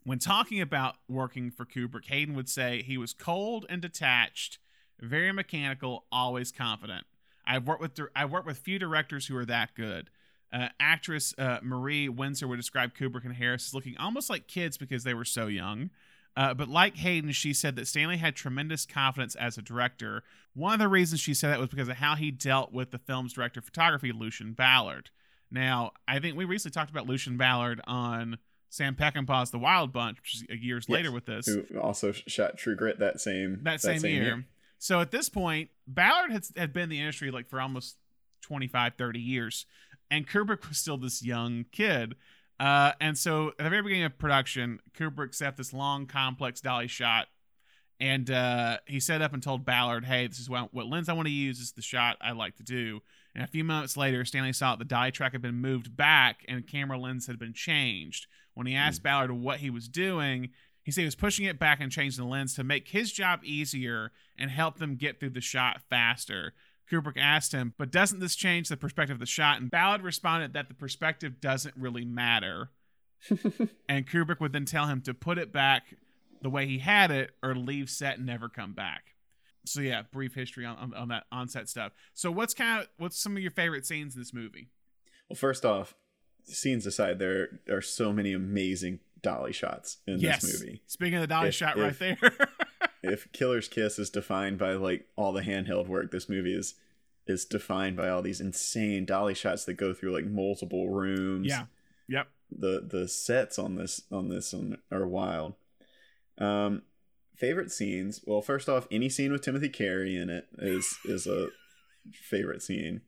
when talking about working for Kubrick, Hayden would say he was cold and detached, very mechanical, always confident. I've worked with I've worked with few directors who are that good. Uh, actress uh, Marie Windsor would describe Kubrick and Harris as looking almost like kids because they were so young. Uh, but like Hayden, she said that Stanley had tremendous confidence as a director. One of the reasons she said that was because of how he dealt with the film's director of photography, Lucian Ballard. Now, I think we recently talked about Lucian Ballard on Sam Peckinpah's The Wild Bunch, which is years Yes, later with this who also shot True Grit that same that same, year. So at this point, Ballard had, had been in the industry like for almost 25, 30 years. And Kubrick was still this young kid. Uh, and so at the very beginning of production, Kubrick set this long, complex dolly shot. and uh, he set up and told Ballard, "Hey, this is what, what lens I want to use. This is the shot I like to do." And a few moments later, Stanley saw that the dolly track had been moved back and camera lens had been changed. When he asked mm. Ballard what he was doing, he said he was pushing it back and changing the lens to make his job easier and help them get through the shot faster. Kubrick asked him, but doesn't this change the perspective of the shot? And Ballard responded that the perspective doesn't really matter. and Kubrick would then tell him to put it back the way he had it or leave set and never come back. So yeah, brief history on, on, on that on-set stuff. So what's kind of what's some of your favorite scenes in this movie? Well, first off, scenes aside, there are so many amazing dolly shots in yes. this movie. Speaking of the dolly if, shot right there. if Killer's Kiss is defined by like all the handheld work, this movie is is defined by all these insane dolly shots that go through like multiple rooms. Yeah. Yep. The the sets on this on this one are wild. Um favorite scenes. Well, first off, any scene with Timothy Carey in it is is a favorite scene.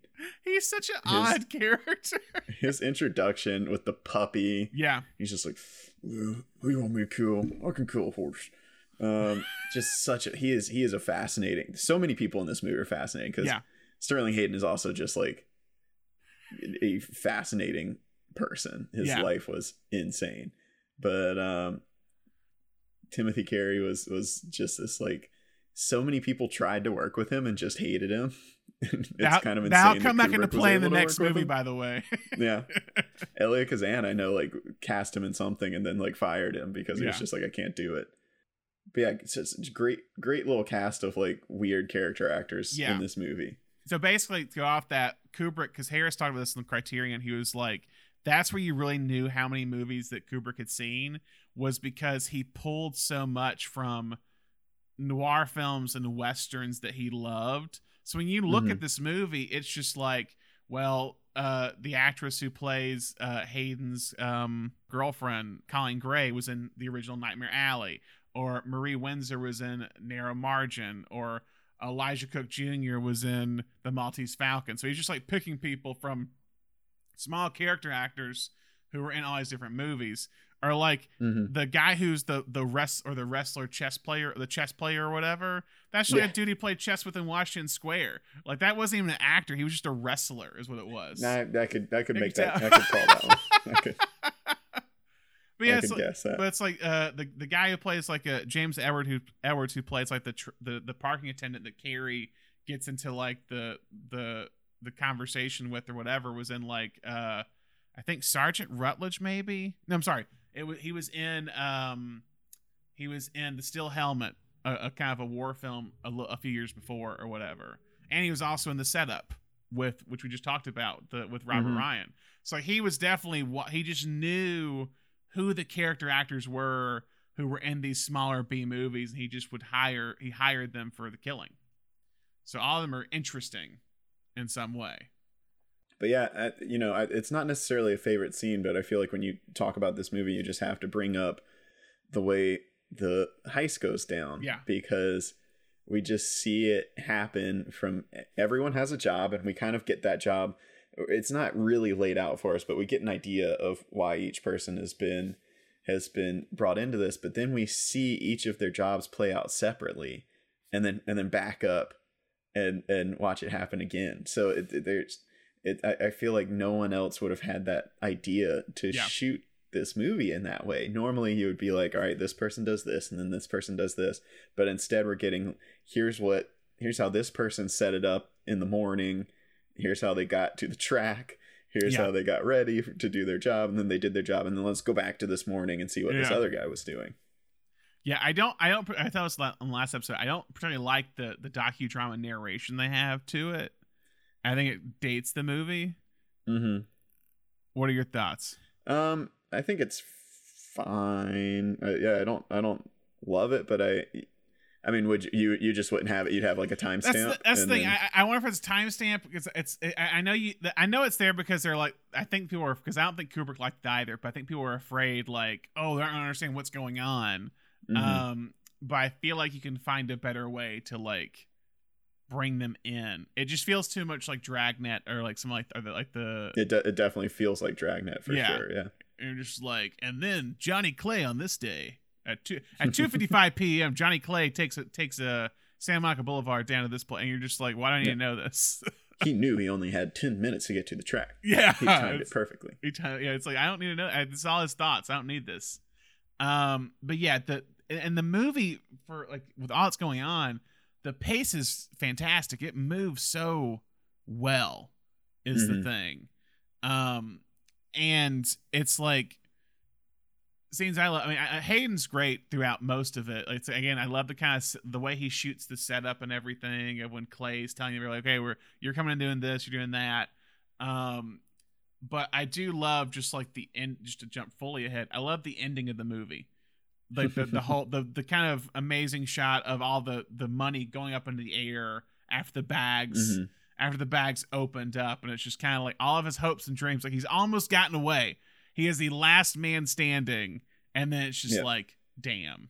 He's such an his, odd character. his introduction with the puppy. Yeah. He's just like, who you want me to kill? I can kill a horse. Um, just such a he is he is a fascinating. So many people in this movie are fascinating because yeah. Sterling Hayden is also just like a fascinating person. His yeah. life was insane, but um, Timothy Carey was was just this like so many people tried to work with him and just hated him. it's that, kind of insane. That'll come back into play in the next movie, by the way. yeah, Elia Kazan, I know, like cast him in something and then like fired him because he yeah. was just like, I can't do it. But yeah, it's just great, great little cast of like weird character actors yeah. in this movie. So basically, to go off that Kubrick, because Harris talked about this in the Criterion, he was like, that's where you really knew how many movies that Kubrick had seen was because he pulled so much from noir films and westerns that he loved. So when you look mm-hmm. at this movie, it's just like, well, uh, the actress who plays uh, Hayden's um, girlfriend, Coleen Gray, was in the original Nightmare Alley, or Marie Windsor was in Narrow Margin, or Elijah Cook Jr. was in The Maltese Falcon. So he's just like picking people from small character actors who were in all these different movies or like mm-hmm. the guy who's the the rest or the wrestler chess player the chess player or whatever that's like yeah. a dude who played chess within washington square like that wasn't even an actor he was just a wrestler is what it was nah, that could that could make that i could call that one I could, but yeah, it's like, but it's like uh, the the guy who plays like a James Edward who Edwards who plays like the tr- the the parking attendant that carrie gets into like the the the conversation with or whatever was in like uh I think Sergeant Rutledge maybe. No, I'm sorry. It was he was in um he was in the Steel Helmet, a, a kind of a war film a, a, few years before or whatever, and he was also in the setup with which we just talked about the with Robert mm-hmm. Ryan. So he was definitely what he just knew who the character actors were who were in these smaller B movies, and he just would hire he hired them for the killing. So all of them are interesting in some way but yeah, I, you know, I, it's not necessarily a favorite scene, but I feel like when you talk about this movie, you just have to bring up the way the heist goes down. Yeah. Because we just see it happen from everyone has a job, and we kind of get that job. It's not really laid out for us, but we get an idea of why each person has been has been brought into this. But then we see each of their jobs play out separately, and then and then back up and and watch it happen again. So it, there's it I, I feel like no one else would have had that idea to yeah. shoot this movie in that way. Normally you would be like, all right, this person does this and then this person does this. But instead we're getting here's what here's how this person set it up in the morning. Here's how they got to the track. Here's yeah. how they got ready to do their job and then they did their job and then let's go back to this morning and see what yeah. this other guy was doing. Yeah, I don't I don't I thought it was on the last episode. I don't particularly like the the docudrama narration they have to it. I think it dates the movie. Mm-hmm. What are your thoughts? Um, I think it's fine. Uh, yeah, I don't, I don't love it, but I, I mean, would you, you just wouldn't have it? You'd have like a timestamp. That's the, that's the thing. Then... I, I wonder if it's timestamp because it's. It, I know you. I know it's there because they're like. I think people are because I don't think Kubrick liked it either, but I think people are afraid like, oh, they're not understanding what's going on. Mm-hmm. Um, but I feel like you can find a better way to like bring them in. It just feels too much like Dragnet or like some like or the, like the. It de- it definitely feels like Dragnet for yeah. sure. Yeah. And just like, and then Johnny Clay on this day, At two at two fifty five p.m., Johnny Clay takes a takes a San Monica Boulevard down to this place, and you're just like, why do I need Yeah. to know this? he knew he only had 10 minutes to get to the track. yeah, He timed it perfectly. He try- yeah, it's like I don't need to know. It's all his thoughts. I don't need this. Um, but yeah, the and the movie for like with all that's going on, the pace is fantastic. It moves so well, is Mhm. the thing. Um, and it's like scenes I love. I mean, I- Hayden's great throughout most of it. It's again, I love the kind of the way he shoots the setup and everything. Of when Clay's telling you, like, okay, we're you're coming and doing this, you're doing that. Um, but I do love just like the end. Just to jump fully ahead, I love the ending of the movie. Like the, the whole the the kind of amazing shot of all the the money going up into the air after the bags Mhm. after the bags opened up and it's just kind of like all of his hopes and dreams like he's almost gotten away he is the last man standing and then it's just Yeah. like damn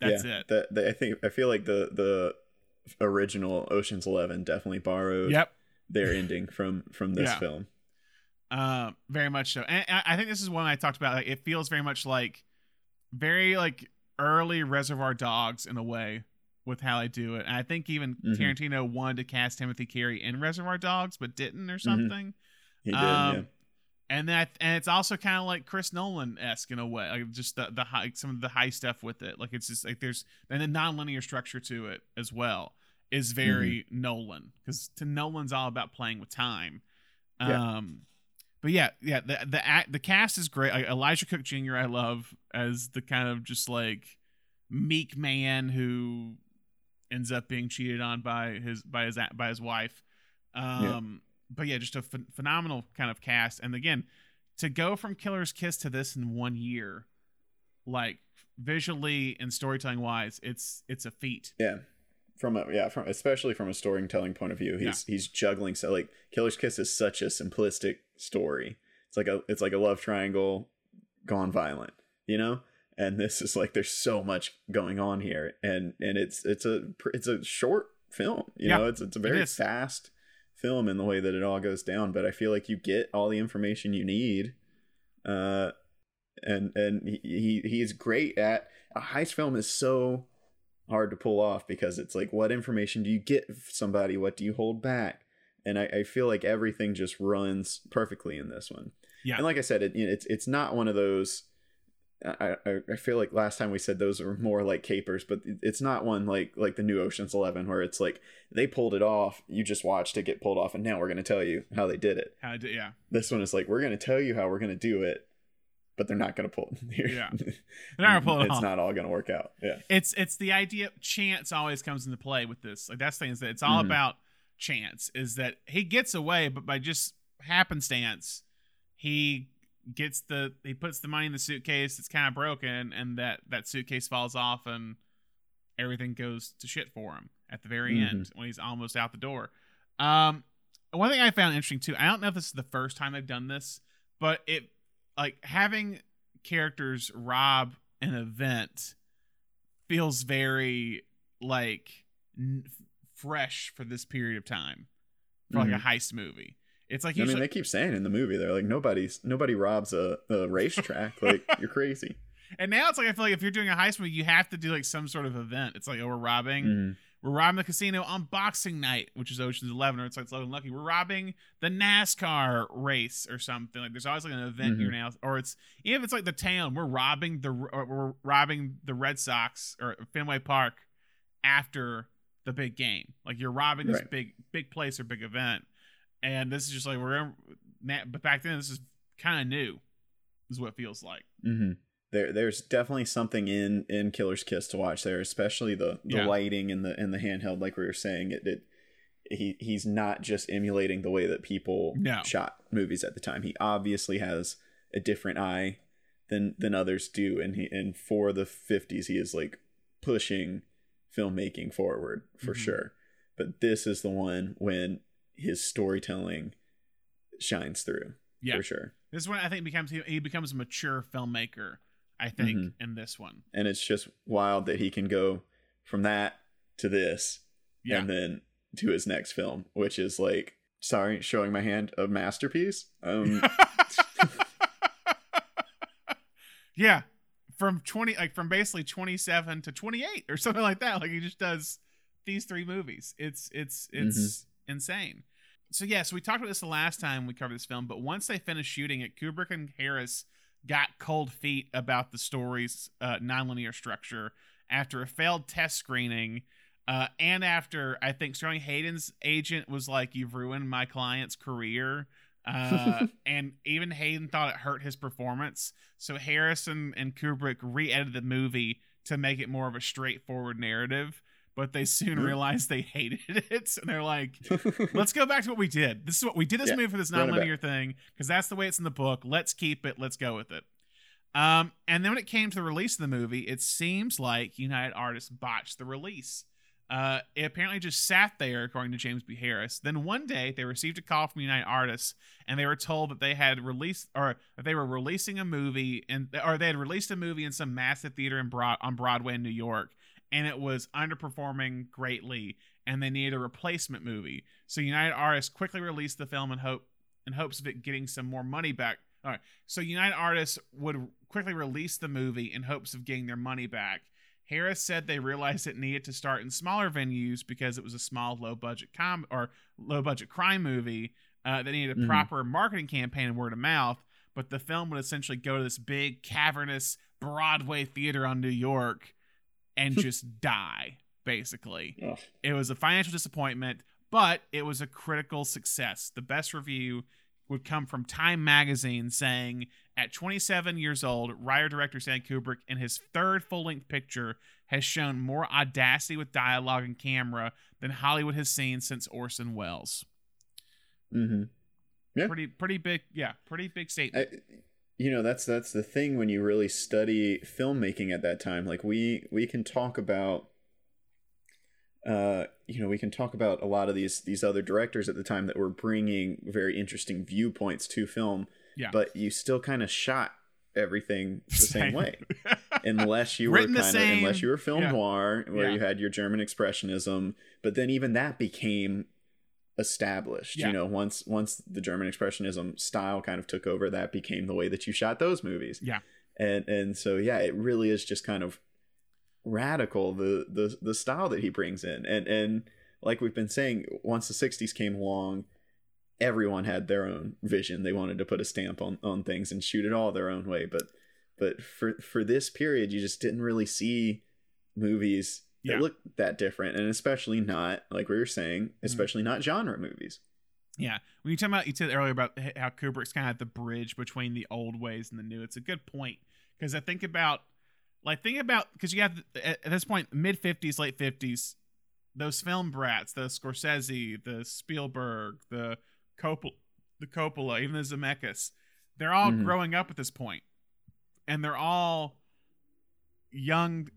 that's yeah, it That, that- I think I feel like the the original Ocean's 11 definitely borrowed yep their ending from from this Yeah. film. uh, very much so and I, I think this is one i talked about like it feels very much like very like early reservoir dogs in a way with how I do it and i think even Mhm. tarantino wanted to cast timothy carey in reservoir dogs but didn't or something He did, Um, yeah. and that and it's also kind of like Chris Nolan esque in a way, like just the the high some of the high stuff with it. Like it's just like there's and the nonlinear structure to it as well is very Nolan because to Nolan's all about playing with time. Yeah. But yeah, yeah, the the act, the cast is great. Like Elijah Cook Jr. I love as the kind of just like meek man who ends up being cheated on by his by his by his wife. Um, but yeah, just a ph- phenomenal kind of cast. And again, to go from Killer's Kiss to this in one year, like visually and storytelling wise, it's it's a feat. Yeah. From a yeah, from especially from a storytelling point of view, he's he's juggling so like Killer's Kiss is such a simplistic story. It's like a it's like a love triangle gone violent, you know? And this is like there's so much going on here and and it's it's a it's a short film, you Yeah, know? It's it's a very is. fast film in the way that it all goes down, but I feel like you get all the information you need. Uh and and he, he he's great at a heist film is so hard to pull off because it's like what information do you get somebody what do you hold back and i, I feel like everything just runs perfectly in this one Yeah. and like i said it, you know, it's it's not one of those I, I feel like last time we said those are more like capers, but it's not one like like the new Ocean's Eleven where it's like they pulled it off. You just watched it get pulled off, and now we're going to tell you how they did it. How do yeah. This one is like we're going to tell you how we're going to do it, but they're not going to pull. Yeah. They're not gonna pull it it's not all going to work out. Yeah. It's it's the idea chance always comes into play with this. Like that's the thing is that it's all Mhm. about chance. Is that he gets away, but by just happenstance, he gets the he puts the money in the suitcase. It's kind of broken, and that that suitcase falls off, and everything goes to shit for him at the very Mhm. end when he's almost out the door. Um, one thing I found interesting too. I don't know if this is the first time they've done this, but it like having characters rob an event feels very like n- fresh for this period of time for like a heist movie. It's like Mm-hmm. I mean, they keep saying in the movie they're like nobody's nobody robs a, a racetrack. like you're crazy. and now it's like I feel like if you're doing a heist movie, you have to do like some sort of event. It's like oh, we're robbing, Mhm. We're robbing the casino on Boxing Night, which is Ocean's Eleven, or it's like it's Eleven Lucky. We're robbing the NASCAR race or something. Like there's always like an event Mm-hmm. here now, or it's even if it's like the town, we're robbing the or we're robbing the Red Sox or Fenway Park after the big game. Like you're robbing this Right. big big place or big event, and this is just like we're. But back then, this is kind of new, is what it feels like. hmm There, there's definitely something in in Killer's Kiss to watch there, especially the the Yeah. lighting and the and the handheld. Like we were saying, it, it he he's not just emulating the way that people No. shot movies at the time. He obviously has a different eye than than others do, and he and for the 50s, he is like pushing filmmaking forward for Mhm. sure. But this is the one when his storytelling shines through Yeah. for sure. This one, I think, becomes he, he becomes a mature filmmaker. I think Mhm. in this one. and it's just wild that he can go from that to this Yeah. and then to his next film which is like sorry showing my hand a masterpiece um yeah from 20 like from basically 27 to 28 or something like that like he just does these three movies it's it's it's mm-hmm. insane so yeah so we talked about this the last time we covered this film but once they finished shooting it kubrick and harris got cold feet about the story's uh, nonlinear structure after a failed test screening uh, and after I think Sterling Hayden's agent was like, "You've ruined my client's career," uh, and even Hayden thought it hurt his performance. So Harrison and Kubrick re-edited the movie to make it more of a straightforward narrative. But they soon mm-hmm. realized they hated it, and they're like, "Let's go back to what we did. This is what we did. This yeah, movie for this nonlinear thing because that's the way it's in the book. Let's keep it. Let's go with it." Um, and then when it came to the release of the movie, it seems like United Artists botched the release. Uh, it apparently just sat there, according to James B. Harris. Then one day, they received a call from United Artists, and they were told that they had released, or that they were releasing a movie, and or they had released a movie in some massive theater in Broad on Broadway in New York, and it was underperforming greatly, and they needed a replacement movie. So United Artists quickly released the film in hope in hopes of it getting some more money back. All right, so United Artists would quickly release the movie in hopes of getting their money back Harris said they realized it needed to start in smaller venues because it was a small, low budget com or low budget crime movie. Uh, they needed a mm-hmm. proper marketing campaign and word of mouth. But the film would essentially go to this big cavernous Broadway theater on New York and just die. Basically, Ugh. it was a financial disappointment, but it was a critical success. The best review would come from Time magazine saying at 27 years old, writer director Stanley Kubrick, in his third full length picture, has shown more audacity with dialogue and camera than Hollywood has seen since Orson Welles. Mm-hmm. Yeah. Pretty, pretty big. Yeah, pretty big statement. I, you know, that's that's the thing when you really study filmmaking at that time. Like we we can talk about uh, you know, we can talk about a lot of these these other directors at the time that were bringing very interesting viewpoints to film yeah. But you still kind of shot everything the same, same way, unless you were kind of unless you were film yeah. noir, where yeah. you had your German expressionism. But then even that became established. Yeah. You know, once once the German expressionism style kind of took over, that became the way that you shot those movies. Yeah. And and so yeah, it really is just kind of radical the the the style that he brings in. And and like we've been saying, once the 60s came along, everyone had their own vision. They wanted to put a stamp on, on things and shoot it all their own way. But but for for this period, you just didn't really see movies that yeah. look that different, and especially not like we were saying, mm-hmm. especially mm-hmm. not genre movies. Yeah, when you talk about you said earlier about how Kubrick's kind of the bridge between the old ways and the new. It's a good point because I think about like think about because you have at this point mid fifties, late fifties, those film brats, the Scorsese, the Spielberg, the Coppola, the Coppola, even the Zemeckis, they're all mm-hmm. growing up at this point, and they're all young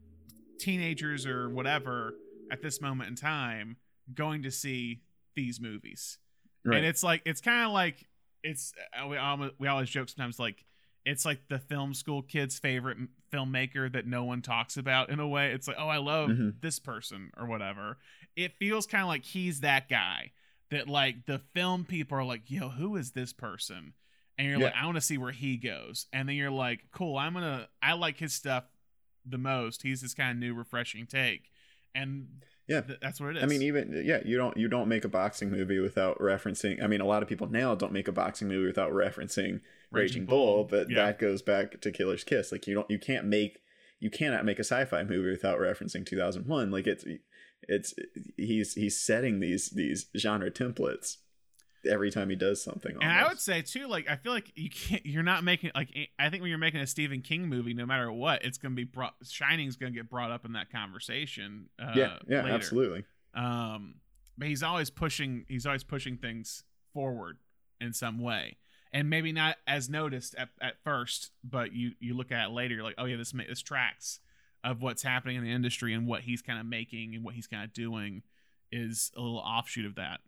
teenagers or whatever at this moment in time going to see these movies. Right. And it's like it's kind of like it's uh, we always, we always joke sometimes like it's like the film school kid's favorite filmmaker that no one talks about in a way. It's like, oh, I love mm-hmm. this person or whatever. It feels kind of like he's that guy that like the film people are like, yo, who is this person? And you're yeah. like, I want to see where he goes. And then you're like, cool, I'm gonna I like his stuff the most. He's this kind of new, refreshing take. And yeah th- that's what it is i mean even yeah you don't you don't make a boxing movie without referencing i mean a lot of people now don't make a boxing movie without referencing raging, raging bull, bull, but yeah. that goes back to killer's kiss like you don't you can't make you cannot make a sci-fi movie without referencing 2001 like it's it's he's he's setting these these genre templates every time he does something. Almost. And I would say too, like I feel like you can't. You're not making like I think when you're making a Stephen King movie, no matter what, it's gonna be brought. Shining's gonna get brought up in that conversation. Uh, yeah, yeah, later. absolutely. Um, but he's always pushing. He's always pushing things forward in some way, and maybe not as noticed at, at first, but you you look at it later, you're like, oh yeah, this this tracks of what's happening in the industry and what he's kind of making and what he's kind of doing is a little offshoot of that.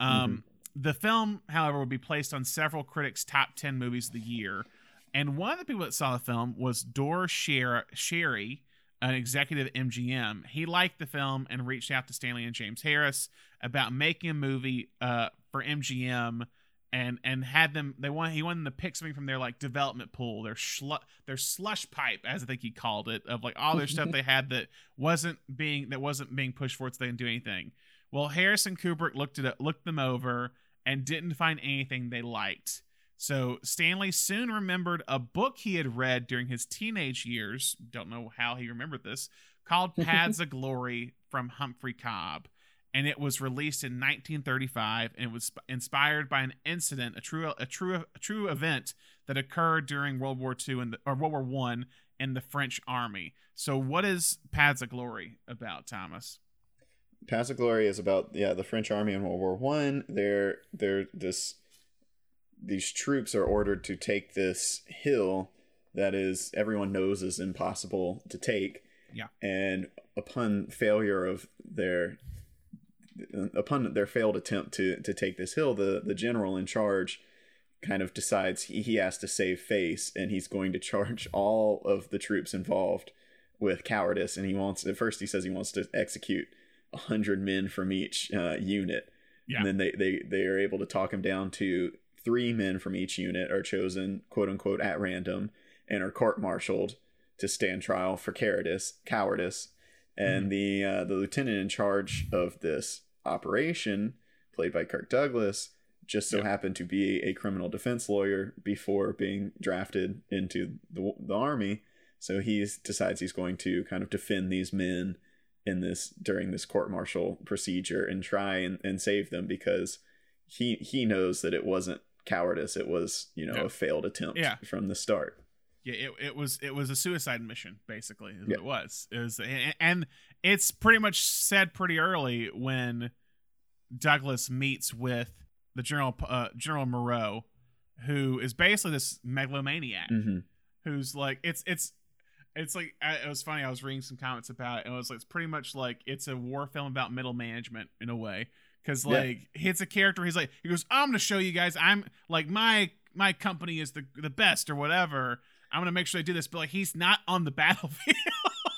Um, mm-hmm. The film, however, would be placed on several critics' top 10 movies of the year. And one of the people that saw the film was Dore Schary, an executive at MGM. He liked the film and reached out to Stanley and James Harris about making a movie uh, for MGM and and had them they want he wanted them to pick something from their like development pool their schlu- their slush pipe as i think he called it of like all their stuff they had that wasn't being that wasn't being pushed forward so they didn't do anything well harrison kubrick looked it looked them over and didn't find anything they liked so stanley soon remembered a book he had read during his teenage years don't know how he remembered this called paths of glory from humphrey cobb and it was released in 1935 and was inspired by an incident, a true a true a true event that occurred during World War II and or World War One in the French army. So, what is Paths of Glory about, Thomas? Paths of Glory is about yeah the French army in World War One. They're they're this these troops are ordered to take this hill that is everyone knows is impossible to take. Yeah. And upon failure of their upon their failed attempt to to take this hill, the the general in charge kind of decides he, he has to save face and he's going to charge all of the troops involved with cowardice and he wants at first he says he wants to execute a hundred men from each uh, unit yeah. and then they, they they are able to talk him down to three men from each unit are chosen quote unquote at random and are court martialed to stand trial for cowardice cowardice and mm-hmm. the uh, the lieutenant in charge of this operation, played by Kirk Douglas, just so happened to be a criminal defense lawyer before being drafted into the, the army. So he decides he's going to kind of defend these men in this during this court martial procedure and try and, and save them because he he knows that it wasn't cowardice it was you know yep. a failed attempt yeah. from the start yeah it, it was it was a suicide mission basically what it was it was and, and it's pretty much said pretty early when Douglas meets with the General uh, General Moreau, who is basically this megalomaniac, mm-hmm. who's like it's it's it's like it was funny. I was reading some comments about it, and it was like it's pretty much like it's a war film about middle management in a way. Because like yeah. it's a character, he's like he goes, I'm gonna show you guys. I'm like my my company is the the best or whatever. I'm gonna make sure I do this, but like he's not on the battlefield.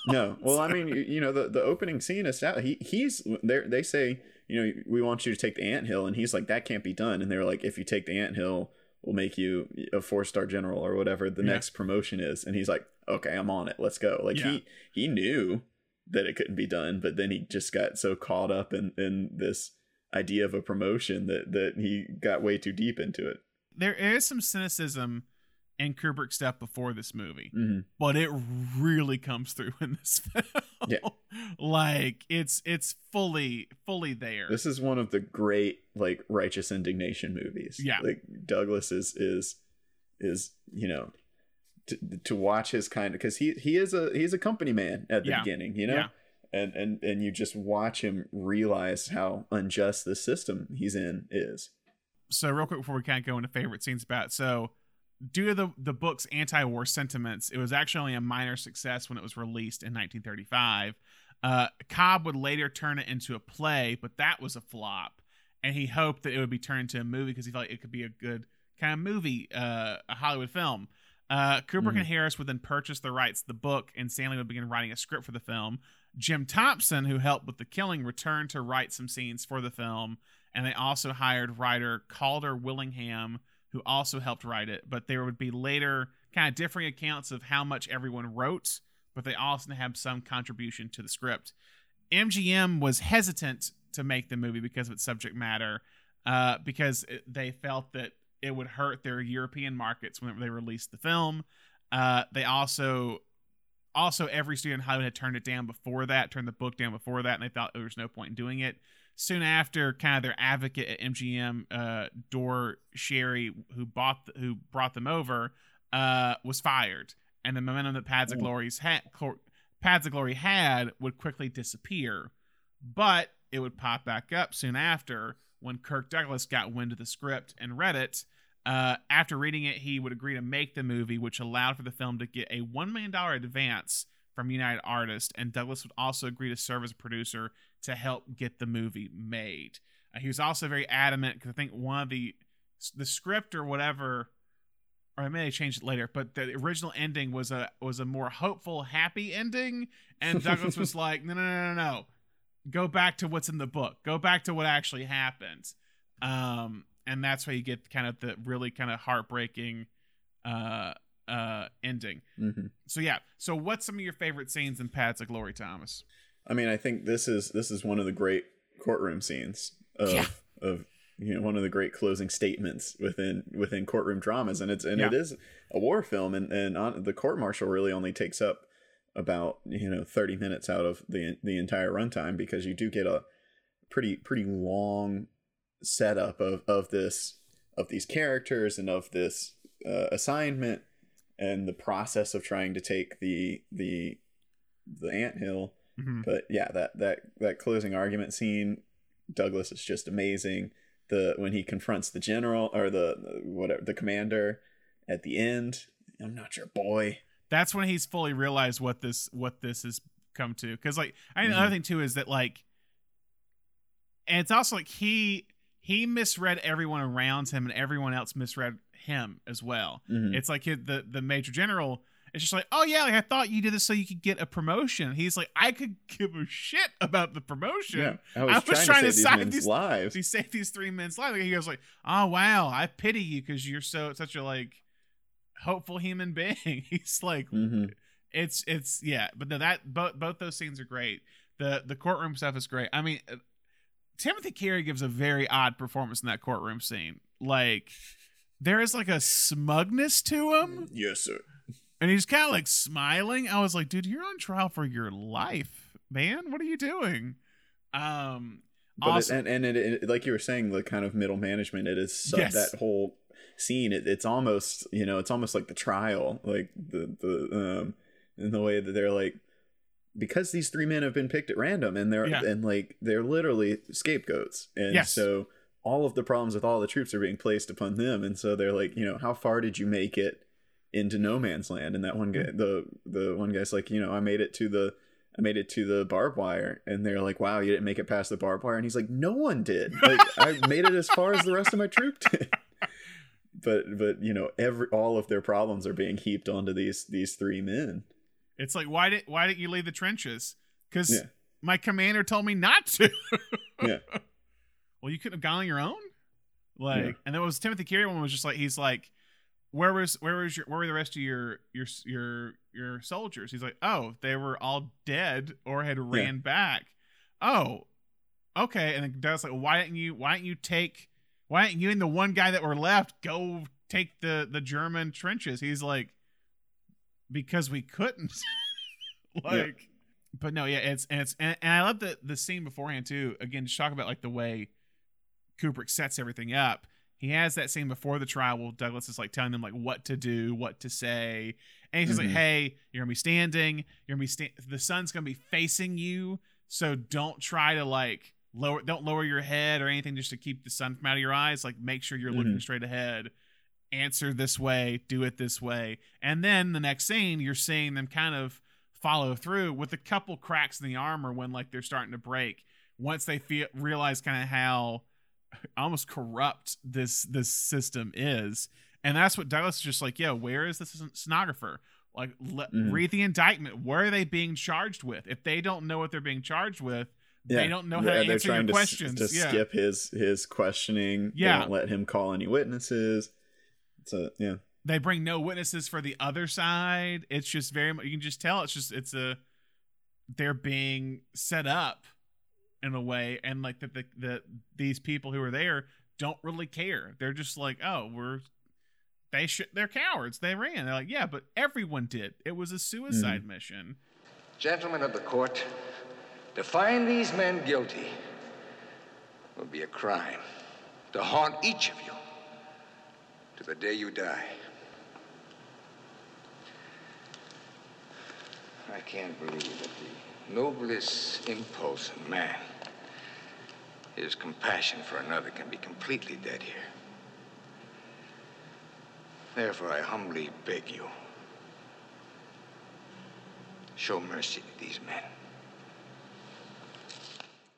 no, well, I mean, you know, the the opening scene is out. He he's there. They say you know, we want you to take the ant hill. And he's like, that can't be done. And they're like, if you take the ant hill, we'll make you a four star general or whatever the yeah. next promotion is. And he's like, okay, I'm on it. Let's go. Like yeah. he, he knew that it couldn't be done, but then he just got so caught up in, in this idea of a promotion that, that he got way too deep into it. There is some cynicism in Kubrick stuff before this movie, mm-hmm. but it really comes through in this film. Yeah. like it's it's fully fully there. This is one of the great like righteous indignation movies. Yeah, like Douglas is is is you know to, to watch his kind of because he he is a he's a company man at the yeah. beginning, you know. Yeah. And, and and you just watch him realize how unjust the system he's in is. So real quick before we can't go into favorite scenes about so due to the, the book's anti-war sentiments, it was actually only a minor success when it was released in 1935. Uh, Cobb would later turn it into a play, but that was a flop, and he hoped that it would be turned into a movie because he felt like it could be a good kind of movie, uh, a Hollywood film. Uh, Kubrick mm-hmm. and Harris would then purchase the rights to the book, and Stanley would begin writing a script for the film. Jim Thompson, who helped with the killing, returned to write some scenes for the film, and they also hired writer Calder Willingham who also helped write it. But there would be later kind of differing accounts of how much everyone wrote, but they also have some contribution to the script. MGM was hesitant to make the movie because of its subject matter, uh, because it, they felt that it would hurt their European markets when they released the film. Uh, they also also every studio in Hollywood had turned it down before that, turned the book down before that, and they thought there was no point in doing it. Soon after, kind of their advocate at MGM, uh, Dore Schary, who bought the, who brought them over, uh, was fired, and the momentum that Paths of Glory's had, Paths of Glory had would quickly disappear, but it would pop back up soon after when Kirk Douglas got wind of the script and read it. Uh, after reading it, he would agree to make the movie, which allowed for the film to get a $1 million advance from United Artists, and Douglas would also agree to serve as a producer to help get the movie made. Uh, he was also very adamant because I think one of the the script or whatever, or I may have changed it later, but the original ending was a was a more hopeful, happy ending, and Douglas was like, no, no, no, no, no, go back to what's in the book, go back to what actually happened. Um, and that's why you get kind of the really kind of heartbreaking uh uh ending. hmm So yeah. So what's some of your favorite scenes in Paths of Glory, Thomas? I mean, I think this is this is one of the great courtroom scenes of Yeah. of you know one of the great closing statements within within courtroom dramas, and it's and it Yeah. is a war film, and and on, the court martial really only takes up about you know thirty minutes out of the the entire runtime because you do get a pretty pretty long setup of of this of these characters and of this uh, assignment and the process of trying to take the the the anthill. Mhm. but yeah that that that closing argument scene douglas is just amazing. The when he confronts the general or the the- whatever the commander at the end i'm not your boy That's when he's fully realized what this what this has come to. Because like I Mhm. another thing too is that like, and it's also like he he misread everyone around him, and everyone else misread him as well. Mhm. It's like the the major general. It's just like, oh yeah, like I thought you did this so you could get a promotion. He's like, I could give a shit about the promotion. yeah i was, I was trying, trying to to save these these- lives He saved these three men's lives. Like, he goes like, oh wow, I pity you because you're so such a like hopeful human being. He's like, hmm it's it's yeah, but no, that both both those scenes are great. The the courtroom stuff is great. I mean, uh, Timothy Carey gives a very odd performance in that courtroom scene. Like there is like a smugness to him, yes sir and he's kind of like smiling. I was like, dude, you're on trial for your life, man. What are you doing? Um, but awesome. it, and and it, it like you were saying the kind of middle management it is so, Yes. that whole scene it, it's almost you know it's almost like the trial like the the um in the way that they're like because these three men have been picked at random and they're Yeah. and like they're literally scapegoats. And Yes. so all of the problems with all the troops are being placed upon them. And so they're like you know how far did you make it into no man's land? And that one guy the the one guy's like you know i made it to the i made it to the barbed wire. And they're like wow you didn't make it past the barbed wire? And he's like no one did. Like i made it as far as the rest of my troop did but but you know every all of their problems are being heaped onto these these three men it's like why did why didn't you leave the trenches? Because Yeah. my commander told me not to. Yeah. Well, you couldn't have gone on your own. Like, Yeah. and then was Timothy Carey one was just like he's like, where was where was your where were the rest of your your your your soldiers? He's like, oh, they were all dead or had ran back. Oh, okay. And then Doug's like, why didn't you why didn't you take why didn't you and the one guy that were left go take the the German trenches? He's like, because we couldn't. like, but no, yeah, it's and it's and, and I love the the scene beforehand too. Again, just talk about like the way Kubrick sets everything up. He has that scene before the trial where Douglas is like telling them like what to do, what to say, and he's Mhm. like, "Hey, you're gonna be standing. You're gonna be sta- the sun's gonna be facing you, so don't try to like lower, don't lower your head or anything just to keep the sun from out of your eyes. Like make sure you're looking Mhm. straight ahead. Answer this way, do it this way, and then the next scene you're seeing them kind of follow through with a couple cracks in the armor when like they're starting to break. Once they feel realize kind of how almost corrupt this this system is and that's what douglas is just like yeah where is this stenographer like le- Mhm. read the indictment what are they being charged with if they don't know what they're being charged with they don't know how to they're answer your trying to, s- to yeah. skip his his questioning. Yeah. they don't let him call any witnesses. So yeah. They bring no witnesses for the other side. It's just very much you can just tell it's just it's a they're being set up in a way and like that the, the these people who are there don't really care. They're just like oh we're they should they're cowards. They ran. They're like yeah but everyone did. It was a suicide mm. mission. Gentlemen of the court, to find these men guilty will be a crime. To haunt each of you to the day you die. I can't believe that the noblest impulse in man, his compassion for another, can be completely dead here. Therefore, I humbly beg you show mercy to these men.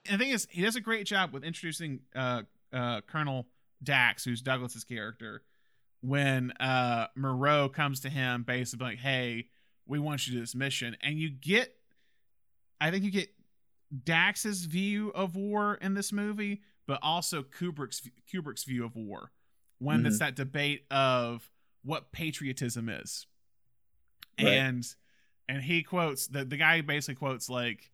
And the thing is he does a great job with introducing uh uh colonel dax who's douglas's character when uh moreau comes to him basically like hey we want you to do this mission and you get i think you get Dax's view of war in this movie, but also Kubrick's Kubrick's view of war. When it's Mhm. that debate of what patriotism is, Right. and and he quotes the the guy basically quotes like,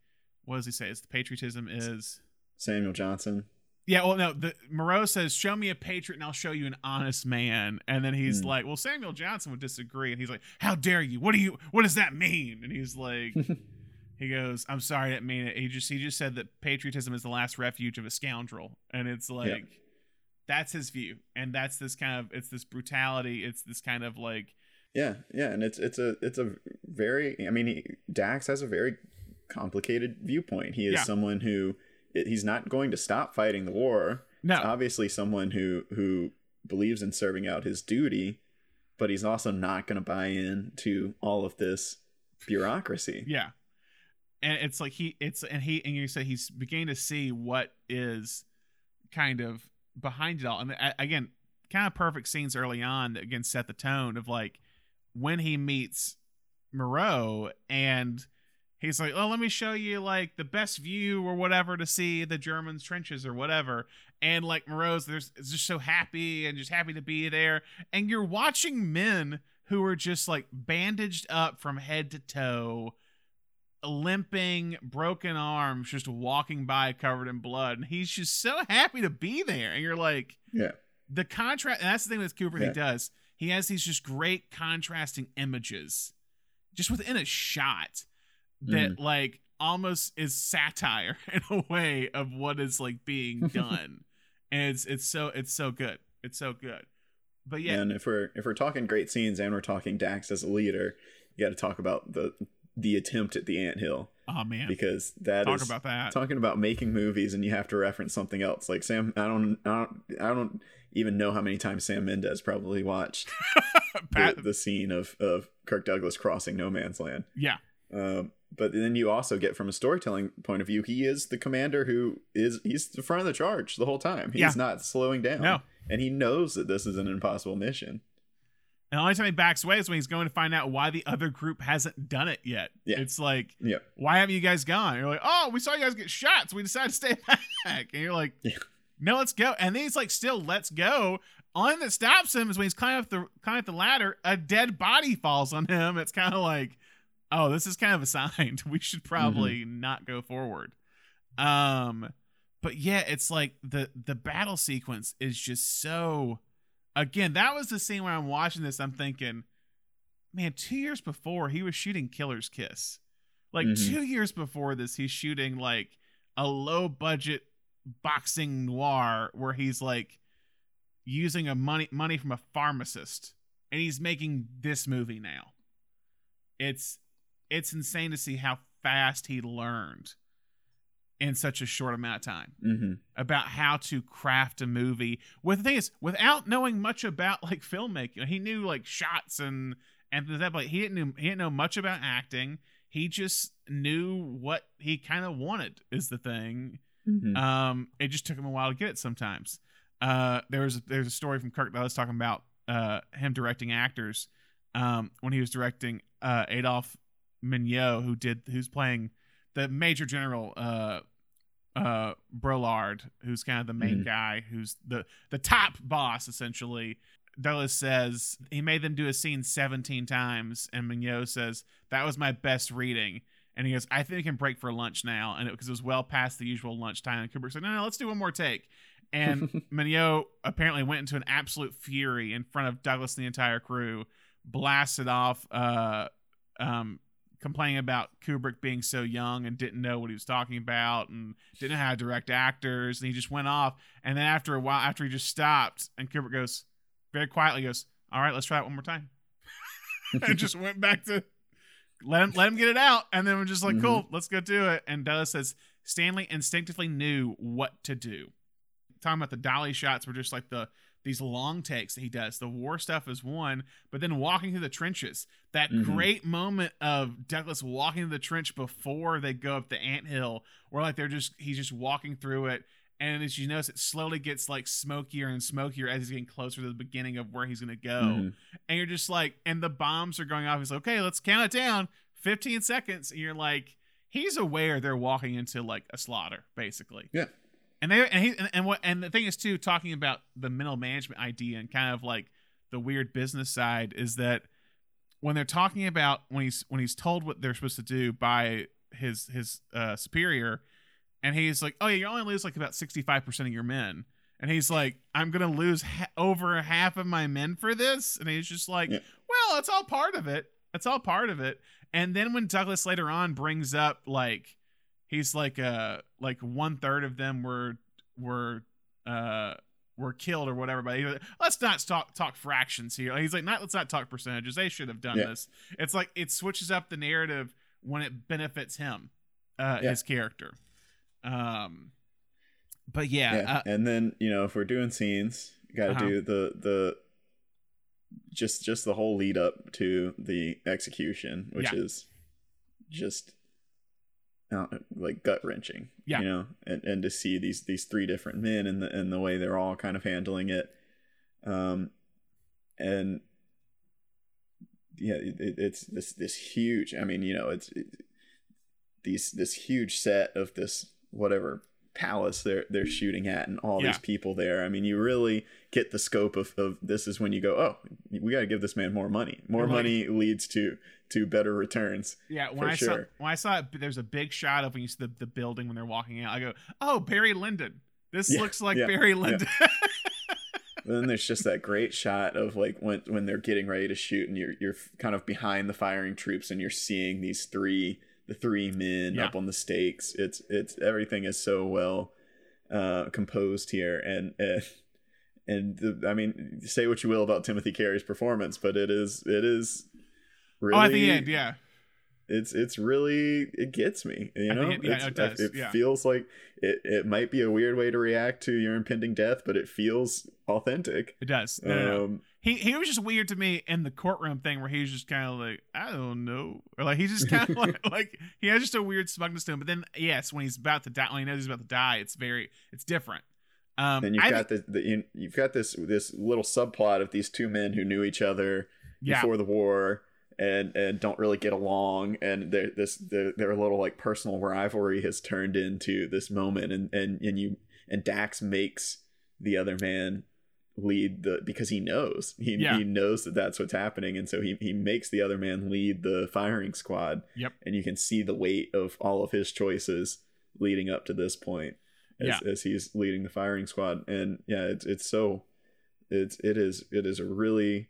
what does he say? It's the patriotism is Samuel Johnson. yeah, well, no. The Moreau says, "Show me a patriot, and I'll show you an honest man." And then he's Hmm. like, "Well, Samuel Johnson would disagree." And he's like, "How dare you? What do you? What does that mean?" And he's like, he goes, "I'm sorry, I didn't mean it." He just he just said that patriotism is the last refuge of a scoundrel, and it's like, that's his view, and that's this kind of it's this brutality, it's this kind of like, Yeah, yeah, and it's it's a it's a very I mean he, Dax has a very complicated viewpoint. He is Yeah. someone who he's not going to stop fighting the war. no, He's obviously someone who who believes in serving out his duty, but he's also not going to buy in to all of this bureaucracy. Yeah. And it's like he it's and he and you say he's beginning to see what is kind of behind it all. And again, kind of perfect scenes early on that again set the tone of like when he meets Moreau and he's like, "Oh, let me show you like the best view or whatever to see the Germans' trenches or whatever." And like Moreau's there's is just so happy and just happy to be there. And you're watching men who are just like bandaged up from head to toe, limping, broken arms, just walking by covered in blood. And he's just so happy to be there. And you're like, Yeah. the contrast and that's the thing with Kubrick Yeah. he does. He has these just great contrasting images just within a shot that Mm. like almost is satire in a way of what is like being done. and it's it's so it's so good. It's so good. But yeah, And if we're if we're talking great scenes and we're talking Dax as a leader, you got to talk about the the attempt at the anthill oh man. because that is Talk about that. talking about making movies and you have to reference something else. Like Sam, I don't, I don't, I don't even know how many times Sam Mendes probably watched the, the scene of of Kirk Douglas crossing no man's land. yeah. Um, but then you also get from a storytelling point of view, he is the commander who is he's the front of the charge the whole time. He's Yeah. not slowing down. No. And he knows that this is an impossible mission. And the only time he backs away is when he's going to find out why the other group hasn't done it yet. Yeah. It's like, Yeah. why haven't you guys gone? You're like, oh, we saw you guys get shot, so we decided to stay back. And you're like, Yeah. no, let's go. And then he's like, still, let's go. Only thing that stops him is when he's climbing up the climbing up the ladder, a dead body falls on him. It's kind of like, oh, this is kind of a sign. We should probably not go forward. Um, but yeah, it's like the the battle sequence is just so. Again, that was the scene where I'm watching this. I'm thinking, man, two years before he was shooting Killer's Kiss. Like Mhm. two years before this, he's shooting like a low budget boxing noir where he's like using a money money from a pharmacist, and he's making this movie now. It's it's insane to see how fast he learned in such a short amount of time Mm-hmm. about how to craft a movie. With the thing is, without knowing much about like filmmaking, he knew like shots and and that, but he didn't know, he didn't know much about acting. He just knew what he kind of wanted is the thing. Mm-hmm. Um, it just took him a while to get it sometimes. Uh, there was there's a story from Kirk that I was talking about uh him directing actors. Um, when he was directing uh Adolphe Menjou, who did who's playing the Major General uh uh Broulard, who's kind of the main Mhm. guy, who's the the top boss essentially. Douglas says he made them do a scene 17 times, and Menjou says that was my best reading. And he goes, I think we can break for lunch now, and because it, was well past the usual lunchtime. And Kubrick said, No, no, let's do one more take. And Menjou apparently went into an absolute fury in front of Douglas and the entire crew, blasted off, uh, um, complaining about Kubrick being so young and didn't know what he was talking about and didn't know how to direct actors. And he just went off. And then after a while, after he just stopped, and Kubrick goes very quietly, goes, "All right, let's try it one more time," and just went back to let him let him get it out. And then we're just like, Mhm. "Cool, let's go do it." And Douglas says Stanley instinctively knew what to do. Talking about the dolly shots were just like the these long takes that he does. The war stuff is one, but then walking through the trenches, that Mhm. great moment of Douglas walking to the trench before they go up the anthill, where like they're just he's just walking through it, and as you notice, it slowly gets like smokier and smokier as he's getting closer to the beginning of where he's gonna go, Mhm. and you're just like, and the bombs are going off. He's like, okay, let's count it down, 15 seconds, and you're like. he's aware they're walking into like a slaughter, basically. Yeah. And they and he and, and what and the thing is too, talking about the mental management idea and kind of like the weird business side is that when they're talking about when he's when he's told what they're supposed to do by his his uh, superior, and he's like, "Oh yeah, you only lose like about sixty five percent of your men," and he's like, "I'm gonna lose ha- over half of my men for this," and he's just like, Yeah. "Well, it's all part of it. It's all part of it." And then when Douglas later on brings up like he's like uh like one third of them were were uh were killed or whatever but let's not talk talk fractions here he's like not let's not talk percentages they should have done Yeah. this it's like it switches up the narrative when it benefits him uh Yeah. his character um but yeah, yeah Uh, and then you know if we're doing scenes got to Uh-huh. do the the just just the whole lead up to the execution which is just uh, like gut wrenching Yeah. you know and and to see these these three different men and the and the way they're all kind of handling it um and yeah it, it's this this huge i mean you know it's it, these this huge set of this whatever palace they're they're shooting at and all Yeah. these people there. I mean you really get the scope of, of this is when you go oh we got to give this man more money. More money. leads to to better returns yeah when i saw when i saw it there's a big shot of when you see the, the building when they're walking out i go oh barry lyndon. This Yeah, looks like yeah, barry lyndon. Then there's just that great shot of like when when they're getting ready to shoot and you're you're kind of behind the firing troops and you're seeing these three the three men Yeah. up on the stakes. It's it's everything is so well uh composed here and and and the, I mean say what you will about Timothy Carey's performance, but it is it is really oh at the end yeah it's it's really it gets me you know end, yeah, it does, it yeah. feels like it, it might be a weird way to react to your impending death but it feels authentic it does no, no, no. He he was just weird to me in the courtroom thing where he was just kind of like I don't know or like he's just kind of like like he has just a weird smugness to him. But then yes, when he's about to die, when he knows he's about to die, it's very it's different. Um, and you've I got the, the you- you've got this this little subplot of these two men who knew each other yeah before the war and and don't really get along and their this their, their little like personal rivalry has turned into this moment and and and you and Dax makes the other man lead the because he knows he Yeah. he knows that that's what's happening and so he he makes the other man lead the firing squad Yep. and you can see the weight of all of his choices leading up to this point as, Yeah. as he's leading the firing squad and yeah it's it's so it's it is it is a really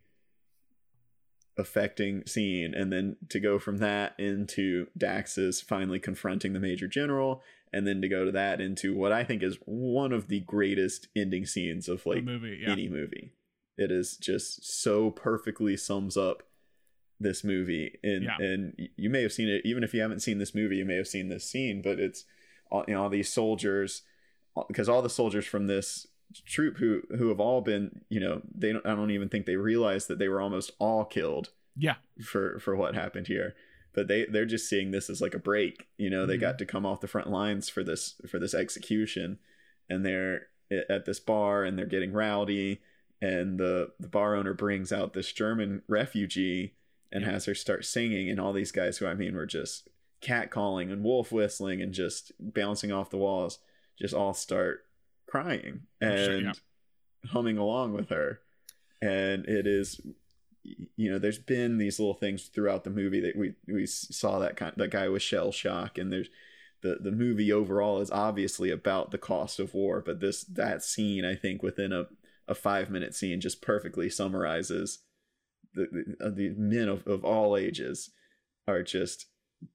affecting scene and then to go from that into Dax's finally confronting the major general and then to go to that into what I think is one of the greatest ending scenes of like movie. Yeah, any movie. It is just so perfectly sums up this movie and Yeah. and you may have seen it even if you haven't seen this movie you may have seen this scene but it's all you know all these soldiers because all the soldiers from this troop who who have all been you know they don't I don't even think they realized that they were almost all killed yeah, for for what happened here but they they're just seeing this as like a break you know they Mhm. got to come off the front lines for this for this execution and they're at this bar and they're getting rowdy and the the bar owner brings out this german refugee and Yeah. has her start singing and all these guys who i mean were just catcalling and wolf whistling and just bouncing off the walls just all start crying Oh, and sure, yeah. humming along with her and it is you know there's been these little things throughout the movie that we we saw that kind that guy with shell shock and there's the the movie overall is obviously about the cost of war but this that scene i think within a a 5 minute scene just perfectly summarizes the the, uh, the men of, of all ages are just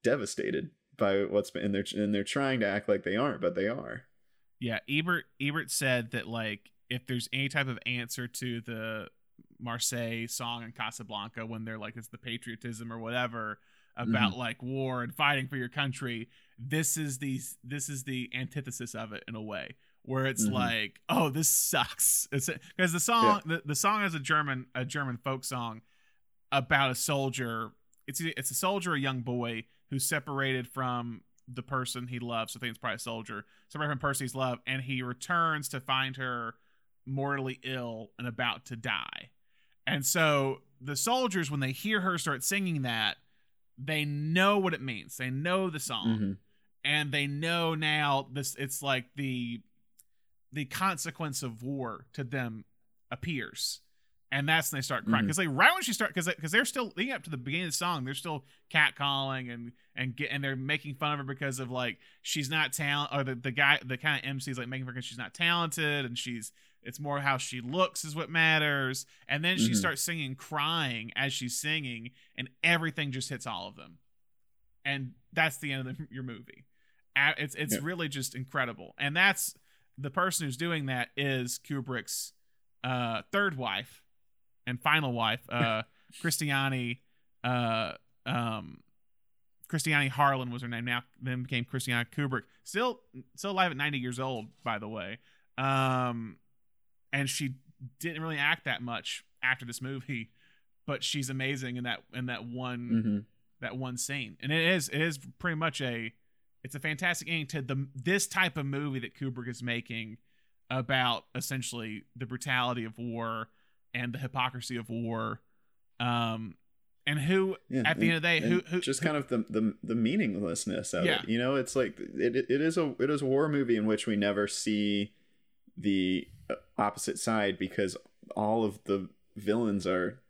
devastated by what's been and they're and they're trying to act like they aren't but they are yeah. Ebert Ebert said that like if there's any type of answer to the Marseille song in Casablanca when they're like it's the patriotism or whatever about like war and fighting for your country, this is the this is the antithesis of it in a way where it's Mhm. like oh this sucks it's because the song the, the song is a german a german folk song about a soldier it's it's a soldier a young boy who's separated from the person he loves. I think it's probably a soldier. Separated from Percy's love, and he returns to find her mortally ill and about to die. And so the soldiers, when they hear her start singing that, they know what it means. They know the song. Mhm. and they know now this it's like the the consequence of war to them appears and that's when they start crying because like right when she start because because they're still leading up to the beginning of the song they're still catcalling and and get and they're making fun of her because of like she's not talent or the, the guy the kind of MC is like making her because she's not talented and she's it's more how she looks is what matters. And then she Mhm. starts singing crying as she's singing and everything just hits all of them. And that's the end of the, your movie. It's it's Yeah. really just incredible. And that's the person who's doing that is kubrick's uh third wife and final wife uh christiane uh um christiane harlan was her name. Now then became christiane kubrick. Still still alive at 90 years old by the way. Um and she didn't really act that much after this movie but she's amazing in that in that one Mhm. that one scene and it is it is pretty much a it's a fantastic ending to the this type of movie that kubrick is making about essentially the brutality of war and the hypocrisy of war um and who Yeah, at the end of the day who, who just who- kind of the the, the meaninglessness of Yeah. it. You know, it's like it, it is a it is a war movie in which we never see the opposite side because all of the villains are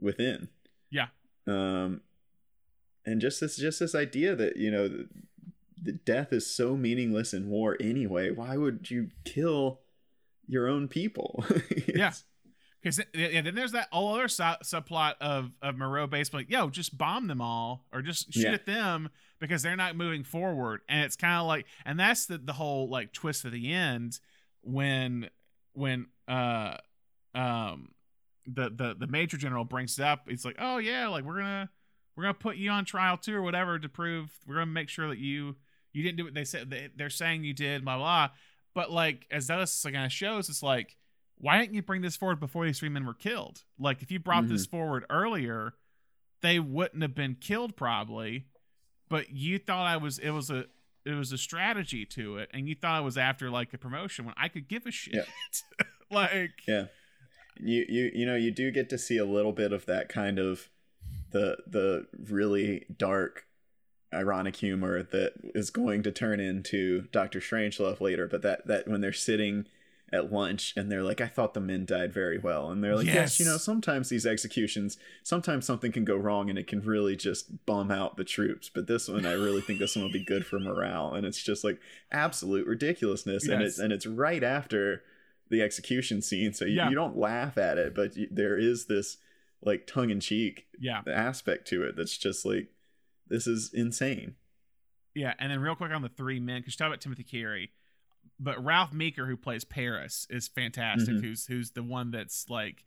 within. Yeah. Um, and just this just this idea that you know the, the death is so meaningless in war anyway. Why would you kill your own people? Yeah. Because yeah, then there's that whole other su- subplot of of Moreau basically, like, yo, just bomb them all or just shoot Yeah. at them because they're not moving forward. And it's kind of like, and that's the the whole like twist at the end when when uh um the the the major general brings it up. It's like, oh yeah, like we're gonna we're gonna put you on trial too or whatever to prove we're gonna make sure that you you didn't do what they said they, they're saying you did, blah blah. But like as this kind of shows, it's like why didn't you bring this forward before these three men were killed? Like, if you brought this forward earlier, they wouldn't have been killed probably. But you thought I was it was a it was a strategy to it, and you thought it was after like a promotion when I could give a shit. Yeah. like, Yeah. You you you know, you do get to see a little bit of that kind of the the really dark ironic humor that is going to turn into Doctor Strangelove later, but that that when they're sitting at lunch and they're like, I thought the men died very well. And they're like, Yes, Yes. you know, sometimes these executions, sometimes something can go wrong and it can really just bum out the troops. But this one, I really think this one will be good for morale. And it's just like absolute ridiculousness. And it's and it's right after the execution scene, so you, Yeah. you don't laugh at it, but you, there is this like tongue in cheek yeah, aspect to it that's just like this is insane. yeah. And then real quick on the three men, because you talk about Timothy Carey, but Ralph Meeker, who plays Paris, is fantastic. Mhm. Who's who's the one that's like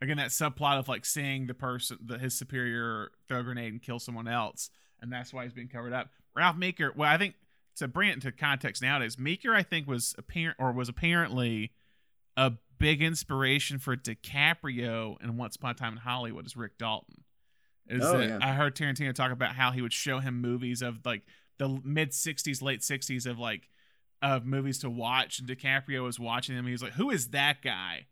again that subplot of like seeing the person the, his superior throw a grenade and kill someone else and that's why he's being covered up ralph meeker well i think to bring it into context nowadays meeker i think was apparent or was apparently a big inspiration for DiCaprio and Once Upon a Time in Hollywood is Rick Dalton. Is Oh, that yeah. I heard Tarantino talk about how he would show him movies of like the mid '60s, late '60s of like of movies to watch, and DiCaprio was watching them. He was like, "Who is that guy?"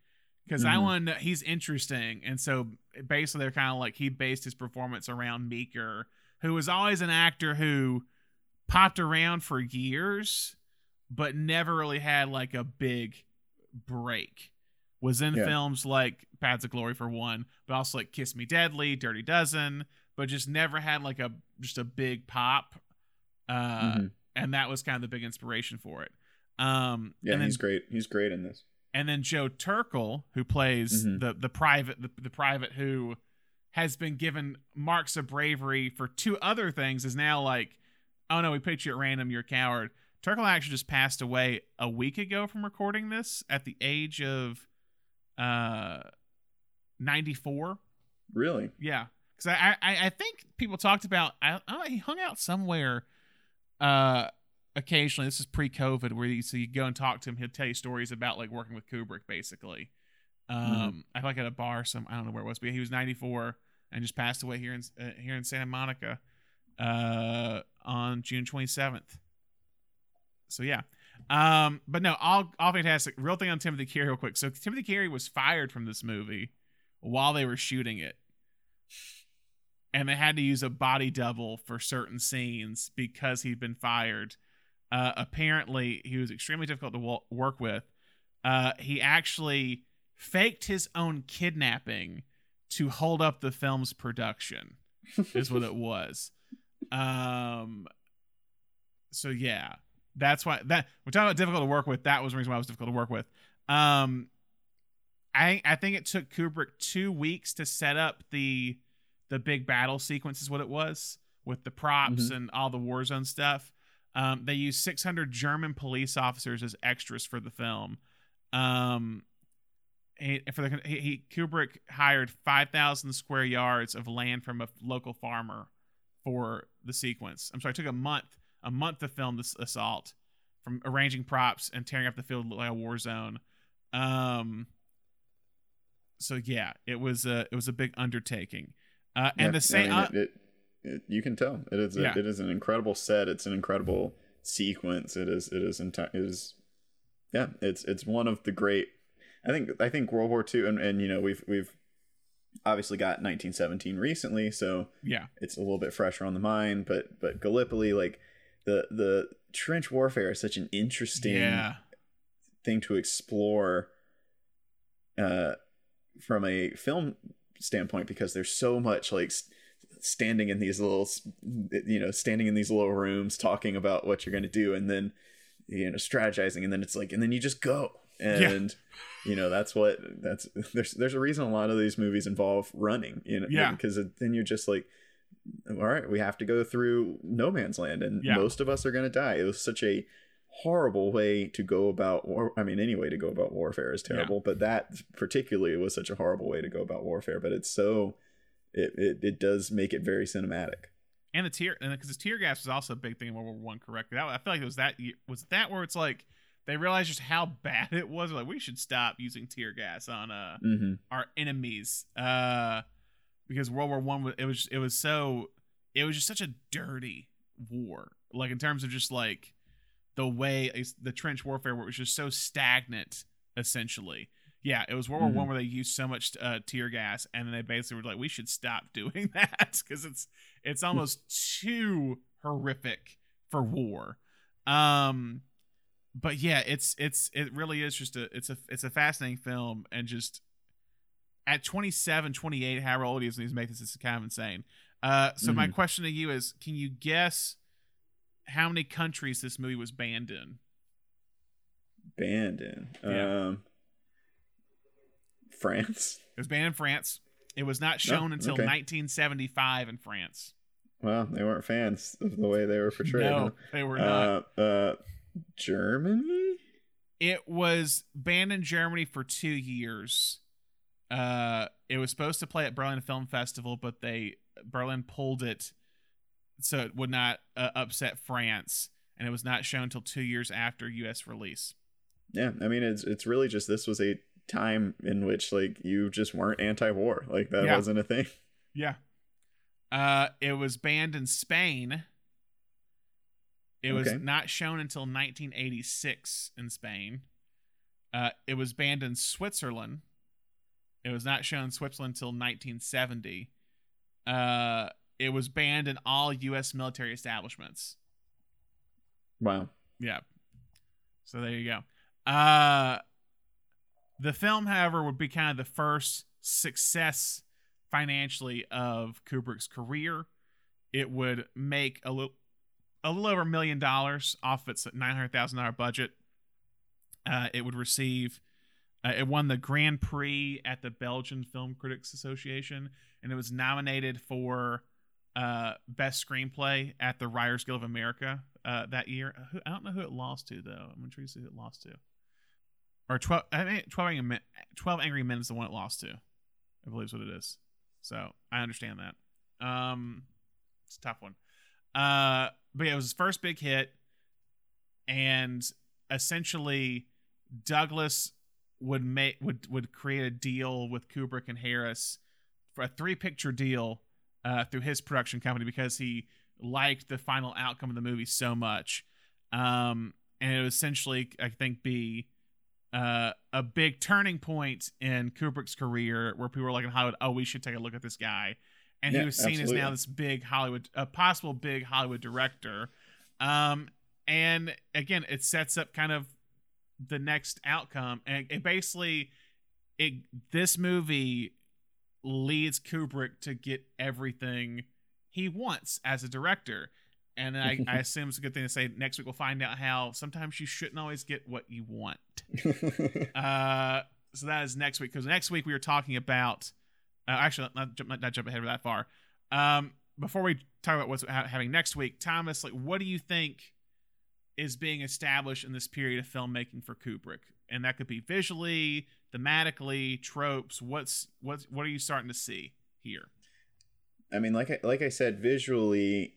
Because I Mhm. want to know, he's interesting, and so basically they're kind of like he based his performance around Meeker, who was always an actor who popped around for years, but never really had like a big break. Was in Yeah. films like Paths of Glory for one, but also like Kiss Me Deadly, Dirty Dozen, but just never had like a just a big pop. Uh, Mhm. And that was kind of the big inspiration for it. Um, Yeah, and then he's great. He's great in this. and then Joe Turkel, who plays Mhm. the the private the, the private who has been given marks of bravery for two other things, is now like, oh no, we picked you at random, you're a coward. Turkel actually just passed away a week ago from recording this at the age of uh 94. Really? Yeah, because I, I I think people talked about I, I he hung out somewhere uh occasionally. This is pre-COVID, where you so you go and talk to him. He'll tell you stories about like working with Kubrick, basically. Um, I feel like at a bar, some I don't know where it was, but he was 94 and just passed away here in uh, here in Santa Monica uh on June 27th. So yeah. Um, but no, all all fantastic. Real thing on Timothy Carey, real quick. So Timothy Carey was fired from this movie while they were shooting it, and they had to use a body double for certain scenes because he'd been fired. Uh, apparently, he was extremely difficult to w- work with. Uh, he actually faked his own kidnapping to hold up the film's production, is what it was. Um, so yeah, that's why that we're talking about difficult to work with. That was the reason why it was difficult to work with. Um, I I think it took Kubrick two weeks to set up the the big battle sequence is what it was with the props Mhm. and all the war zone stuff. Um, they used 600 German police officers as extras for the film. Um, he, for the he, he Kubrick hired 5,000 square yards of land from a local farmer for the sequence. I'm sorry, it took a month a month to film this assault from arranging props and tearing up the field like a war zone. Um, so yeah, it was a it was a big undertaking. Uh, and Yeah, the same, I mean, it, it, it, you can tell it is a, Yeah. it is an incredible set. It's an incredible sequence. It is it is enti- it is yeah. It's it's one of the great. I think I think World War II and and you know we've we've obviously got 1917 recently, so yeah, it's a little bit fresher on the mind. But but Gallipoli like the the trench warfare is such an interesting yeah, thing to explore uh from a film standpoint because there's so much like standing in these little you know standing in these little rooms talking about what you're going to do and then you know strategizing and then it's like and then you just go and you know that's what that's there's there's a reason a lot of these movies involve running you know Yeah. because then you're just like all right we have to go through no man's land and Yeah. most of us are going to die it was such a horrible way to go about war i mean any way to go about warfare is terrible but that particularly was such a horrible way to go about warfare but it's so it it, it does make it very cinematic and the tear and because the tear gas was also a big thing in World War One. Correct? That I feel like it was that was that where it's like they realized just how bad it was. Like we should stop using tear gas on uh mm-hmm. our enemies uh because world war one was it was it was so it was just such a dirty war like in terms of just like the way the trench warfare was just so stagnant essentially. Yeah it was world war one where they used so much uh, tear gas and then they basically were like we should stop doing that because it's it's almost too horrific for war. Um but yeah it's it's it really is just a it's a it's a fascinating film and just at 27 28 how old he is when he's making this is kind of insane. Uh so my Mhm. question to you is can you guess how many countries this movie was banned in? Banned in. Yeah. um france? It was banned in france. It was not shown until okay. 1975 in france. Well they weren't fans of the way they were portrayed no they were not. uh, uh germany? It was banned in Germany for two years. Uh, it was supposed to play at Berlin Film Festival, but they Berlin pulled it so it would not uh, upset France, and it was not shown until two years after U.S. release. yeah i mean it's it's really just this was a time in which like you just weren't anti-war like that Yeah. wasn't a thing Yeah. Uh, it was banned in Spain. It was not shown until 1986 in Spain. Uh, it was banned in Switzerland. It was not shown in Switzerland until 1970. Uh, it was banned in all U.S. military establishments. wow Yeah. So there you go. Uh the film, however, would be kind of the first success financially of Kubrick's career. It would make a little a little over a million dollars off its nine hundred thousand dollar budget. Uh, it would receive uh, it won the Grand Prix at the Belgian Film Critics Association, and it was nominated for uh, best screenplay at the Writers Guild of America uh, that year. I don't know who it lost to though. I'm intrigued to see who it lost to. Or twelve. I mean, twelve angry men. Twelve angry men is the one it lost to. I believe is what it is. So I understand that. Um, it's a tough one. Uh, but yeah, it was his first big hit, and essentially Douglas would make would would create a deal with Kubrick and Harris for a three picture deal uh, through his production company because he liked the final outcome of the movie so much. Um, and it would essentially, I think, be uh, a big turning point in Kubrick's career where people were like in Hollywood, oh, we should take a look at this guy. and Yeah, he was seen absolutely. as now this big Hollywood, a possible big Hollywood director. Um, and again, it sets up kind of the next outcome, and it basically, it this movie leads Kubrick to get everything he wants as a director. And I, I assume it's a good thing to say. Next week we'll find out how sometimes you shouldn't always get what you want. Uh, so that is next week because next week we were talking about. Uh, actually, not, jump- not, not jump ahead that far. Um, before we talk about what's ha- happening next week, Thomas, like, what do you think is being established in this period of filmmaking for Kubrick? And that could be visually, thematically, tropes. What's what's what are you starting to see here? I mean, like I, like I said, visually,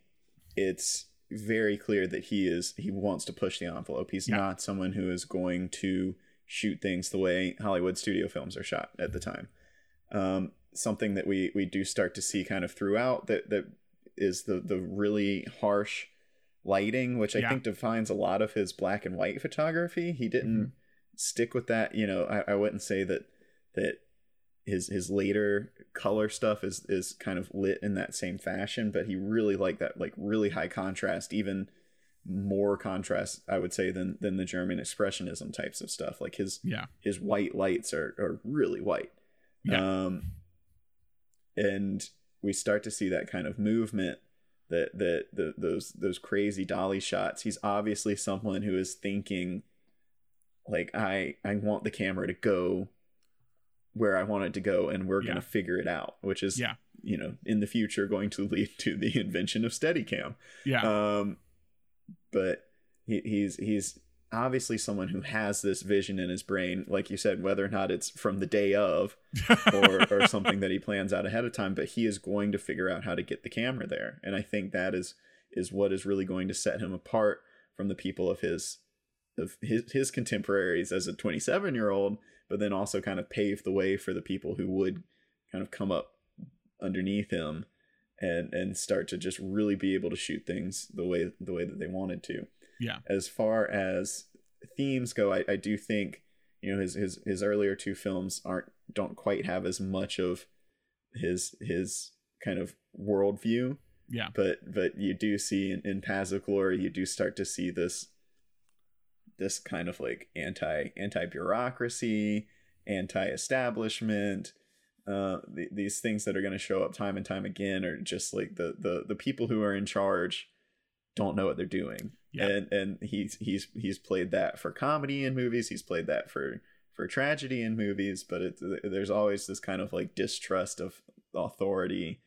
it's very clear that he is he wants to push the envelope. He's Yeah. not someone who is going to shoot things the way Hollywood studio films are shot at the time. Um, something that we we do start to see kind of throughout that that is the the really harsh lighting, which I Yeah. think defines a lot of his black and white photography. He didn't stick with that. You know, I, I wouldn't say that that his his later color stuff is is kind of lit in that same fashion, but he really liked that like really high contrast, even more contrast, I would say, than than the German expressionism types of stuff. Like his Yeah, his white lights are are really white. Yeah. Um and we start to see that kind of movement that that the, those those crazy dolly shots. He's obviously someone who is thinking like I I want the camera to go where I want it to go and we're Yeah. going to figure it out, which is Yeah. you know, in the future going to lead to the invention of Steadicam. yeah, Um, but he, he's he's obviously someone who has this vision in his brain, like you said, whether or not it's from the day of or or something that he plans out ahead of time. But he is going to figure out how to get the camera there, and I think that is is what is really going to set him apart from the people of his of his his contemporaries as a 27 year old, but then also kind of paved the way for the people who would kind of come up underneath him and and start to just really be able to shoot things the way the way that they wanted to. Yeah. As far as themes go, I, I do think you know his his his earlier two films aren't don't quite have as much of his his kind of worldview, yeah, but but you do see in, in Paths of Glory you do start to see this this kind of like anti anti bureaucracy, anti establishment. Uh, the, these things that are going to show up time and time again are just like the the the people who are in charge don't know what they're doing. Yeah. And and he's he's he's played that for comedy in movies. He's played that for for tragedy in movies. But it's there's always this kind of like distrust of authority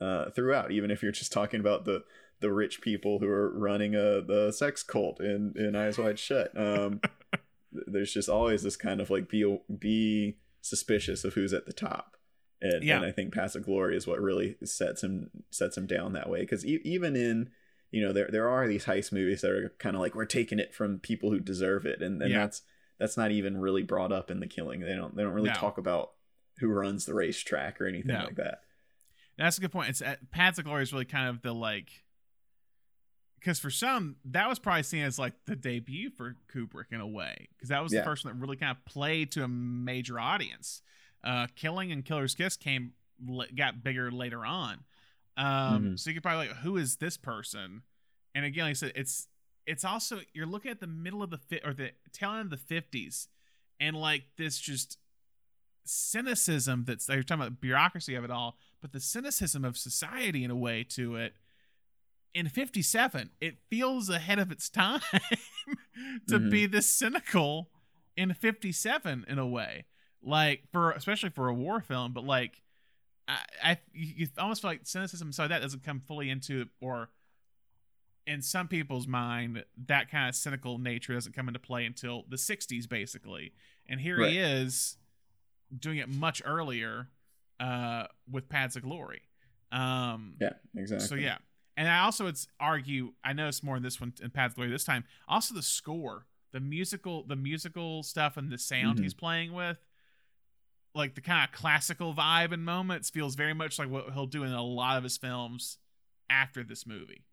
uh, throughout. Even if you're just talking about the the rich people who are running a the sex cult in in Eyes Wide Shut. Um, there's just always this kind of like be be suspicious of who's at the top. And, Yeah. and I think Paths of Glory is what really sets him sets him down that way because e- even in you know there there are these heist movies that are kind of like we're taking it from people who deserve it and, and Yeah. that's that's not even really brought up in the killing they don't they don't really No. talk about who runs the racetrack or anything No. like that That's a good point. It's uh, Paths of Glory is really kind of the like, because for some that was probably seen as like the debut for Kubrick in a way, because that was Yeah. the first one that really kind of played to a major audience. Uh, Killing and Killer's Kiss came got bigger later on. Um, Mhm. so you could probably like, who is this person? And again, like I said, it's it's also you're looking at the middle of the fi- or the tail end of the fifties, and like this just cynicism that's they're talking about the bureaucracy of it all, but the cynicism of society in a way to it. In 57, it feels ahead of its time to Mhm. be this cynical in 57 in a way. Like for especially for a war film, but like I, I you almost feel like cynicism so that doesn't come fully into or in some people's mind that kind of cynical nature doesn't come into play until the 60s basically. And here he is doing it much earlier uh with Paths of Glory. Um yeah exactly. so yeah and i also would argue i noticed more in this one in paths of glory this time also the score the musical the musical stuff and the sound Mhm. he's playing with like the kind of classical vibe and moments feels very much like what he'll do in a lot of his films after this movie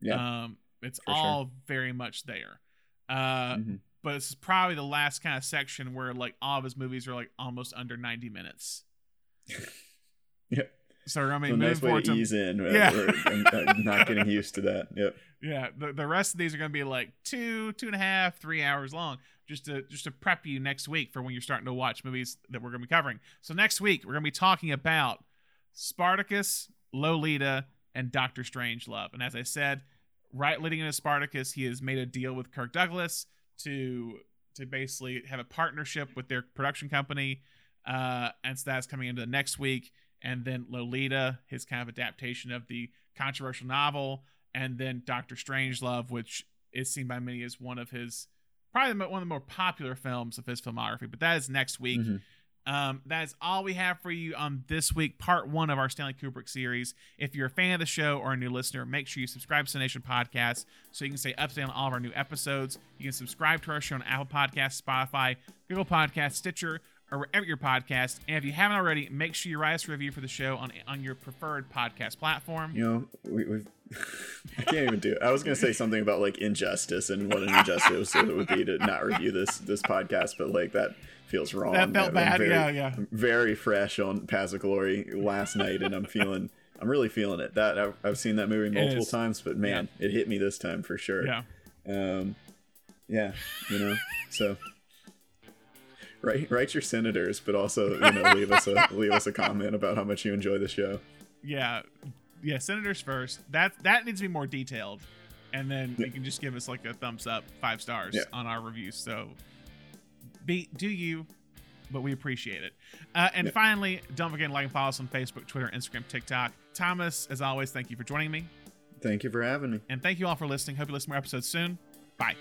yeah um, it's for sure. all very much there. Uh, Mhm. but it's probably the last kind of section where like all of his movies are like almost under 90 minutes. yeah So I mean, So nice way forward to ease in. Yeah. I'm, I'm not getting used to that. Yep. yeah, the, the rest of these are going to be like two, two and a half, three hours long, just to just to prep you next week for when you're starting to watch movies that we're going to be covering. So next week we're going to be talking about Spartacus, Lolita, and Doctor Strangelove. And as I said, right leading into Spartacus, he has made a deal with Kirk Douglas to to basically have a partnership with their production company, uh, and so that's coming into the next week. And then Lolita, his kind of adaptation of the controversial novel, and then Doctor Strangelove, which is seen by many as one of his probably one of the more popular films of his filmography. But that is next week. Mhm. Um, that is all we have for you on this week, part one of our Stanley Kubrick series. If you're a fan of the show or a new listener, make sure you subscribe to the Nation Podcast so you can stay up to date on all of our new episodes. You can subscribe to our show on Apple Podcasts, Spotify, Google Podcasts, Stitcher, or wherever your podcast. And if you haven't already, make sure you write us a review for the show on on your preferred podcast platform. You know, we, we've. I can't even do it. I was gonna say something about like injustice and what an injustice it would be to not review this this podcast, but like that feels wrong. That felt I'm bad. very- yeah, yeah. I'm very fresh on Paths of Glory last night, and I'm feeling. I'm really feeling it. That I've, I've seen that movie multiple times, but man, it hit me this time for sure. Yeah. Um, yeah, you know, so write write your senators, but also you know leave us a leave us a comment about how much you enjoy the show. Yeah. Yeah, senators first. That that needs to be more detailed. And then you can just give us like a thumbs up, five stars Yeah. on our reviews. So be do you, but we appreciate it. Uh, and Yeah. finally, don't forget to like and follow us on Facebook, Twitter, Instagram, TikTok. Thomas, as always, thank you for joining me. Thank you for having me. And thank you all for listening. Hope you listen to more episodes soon. Bye.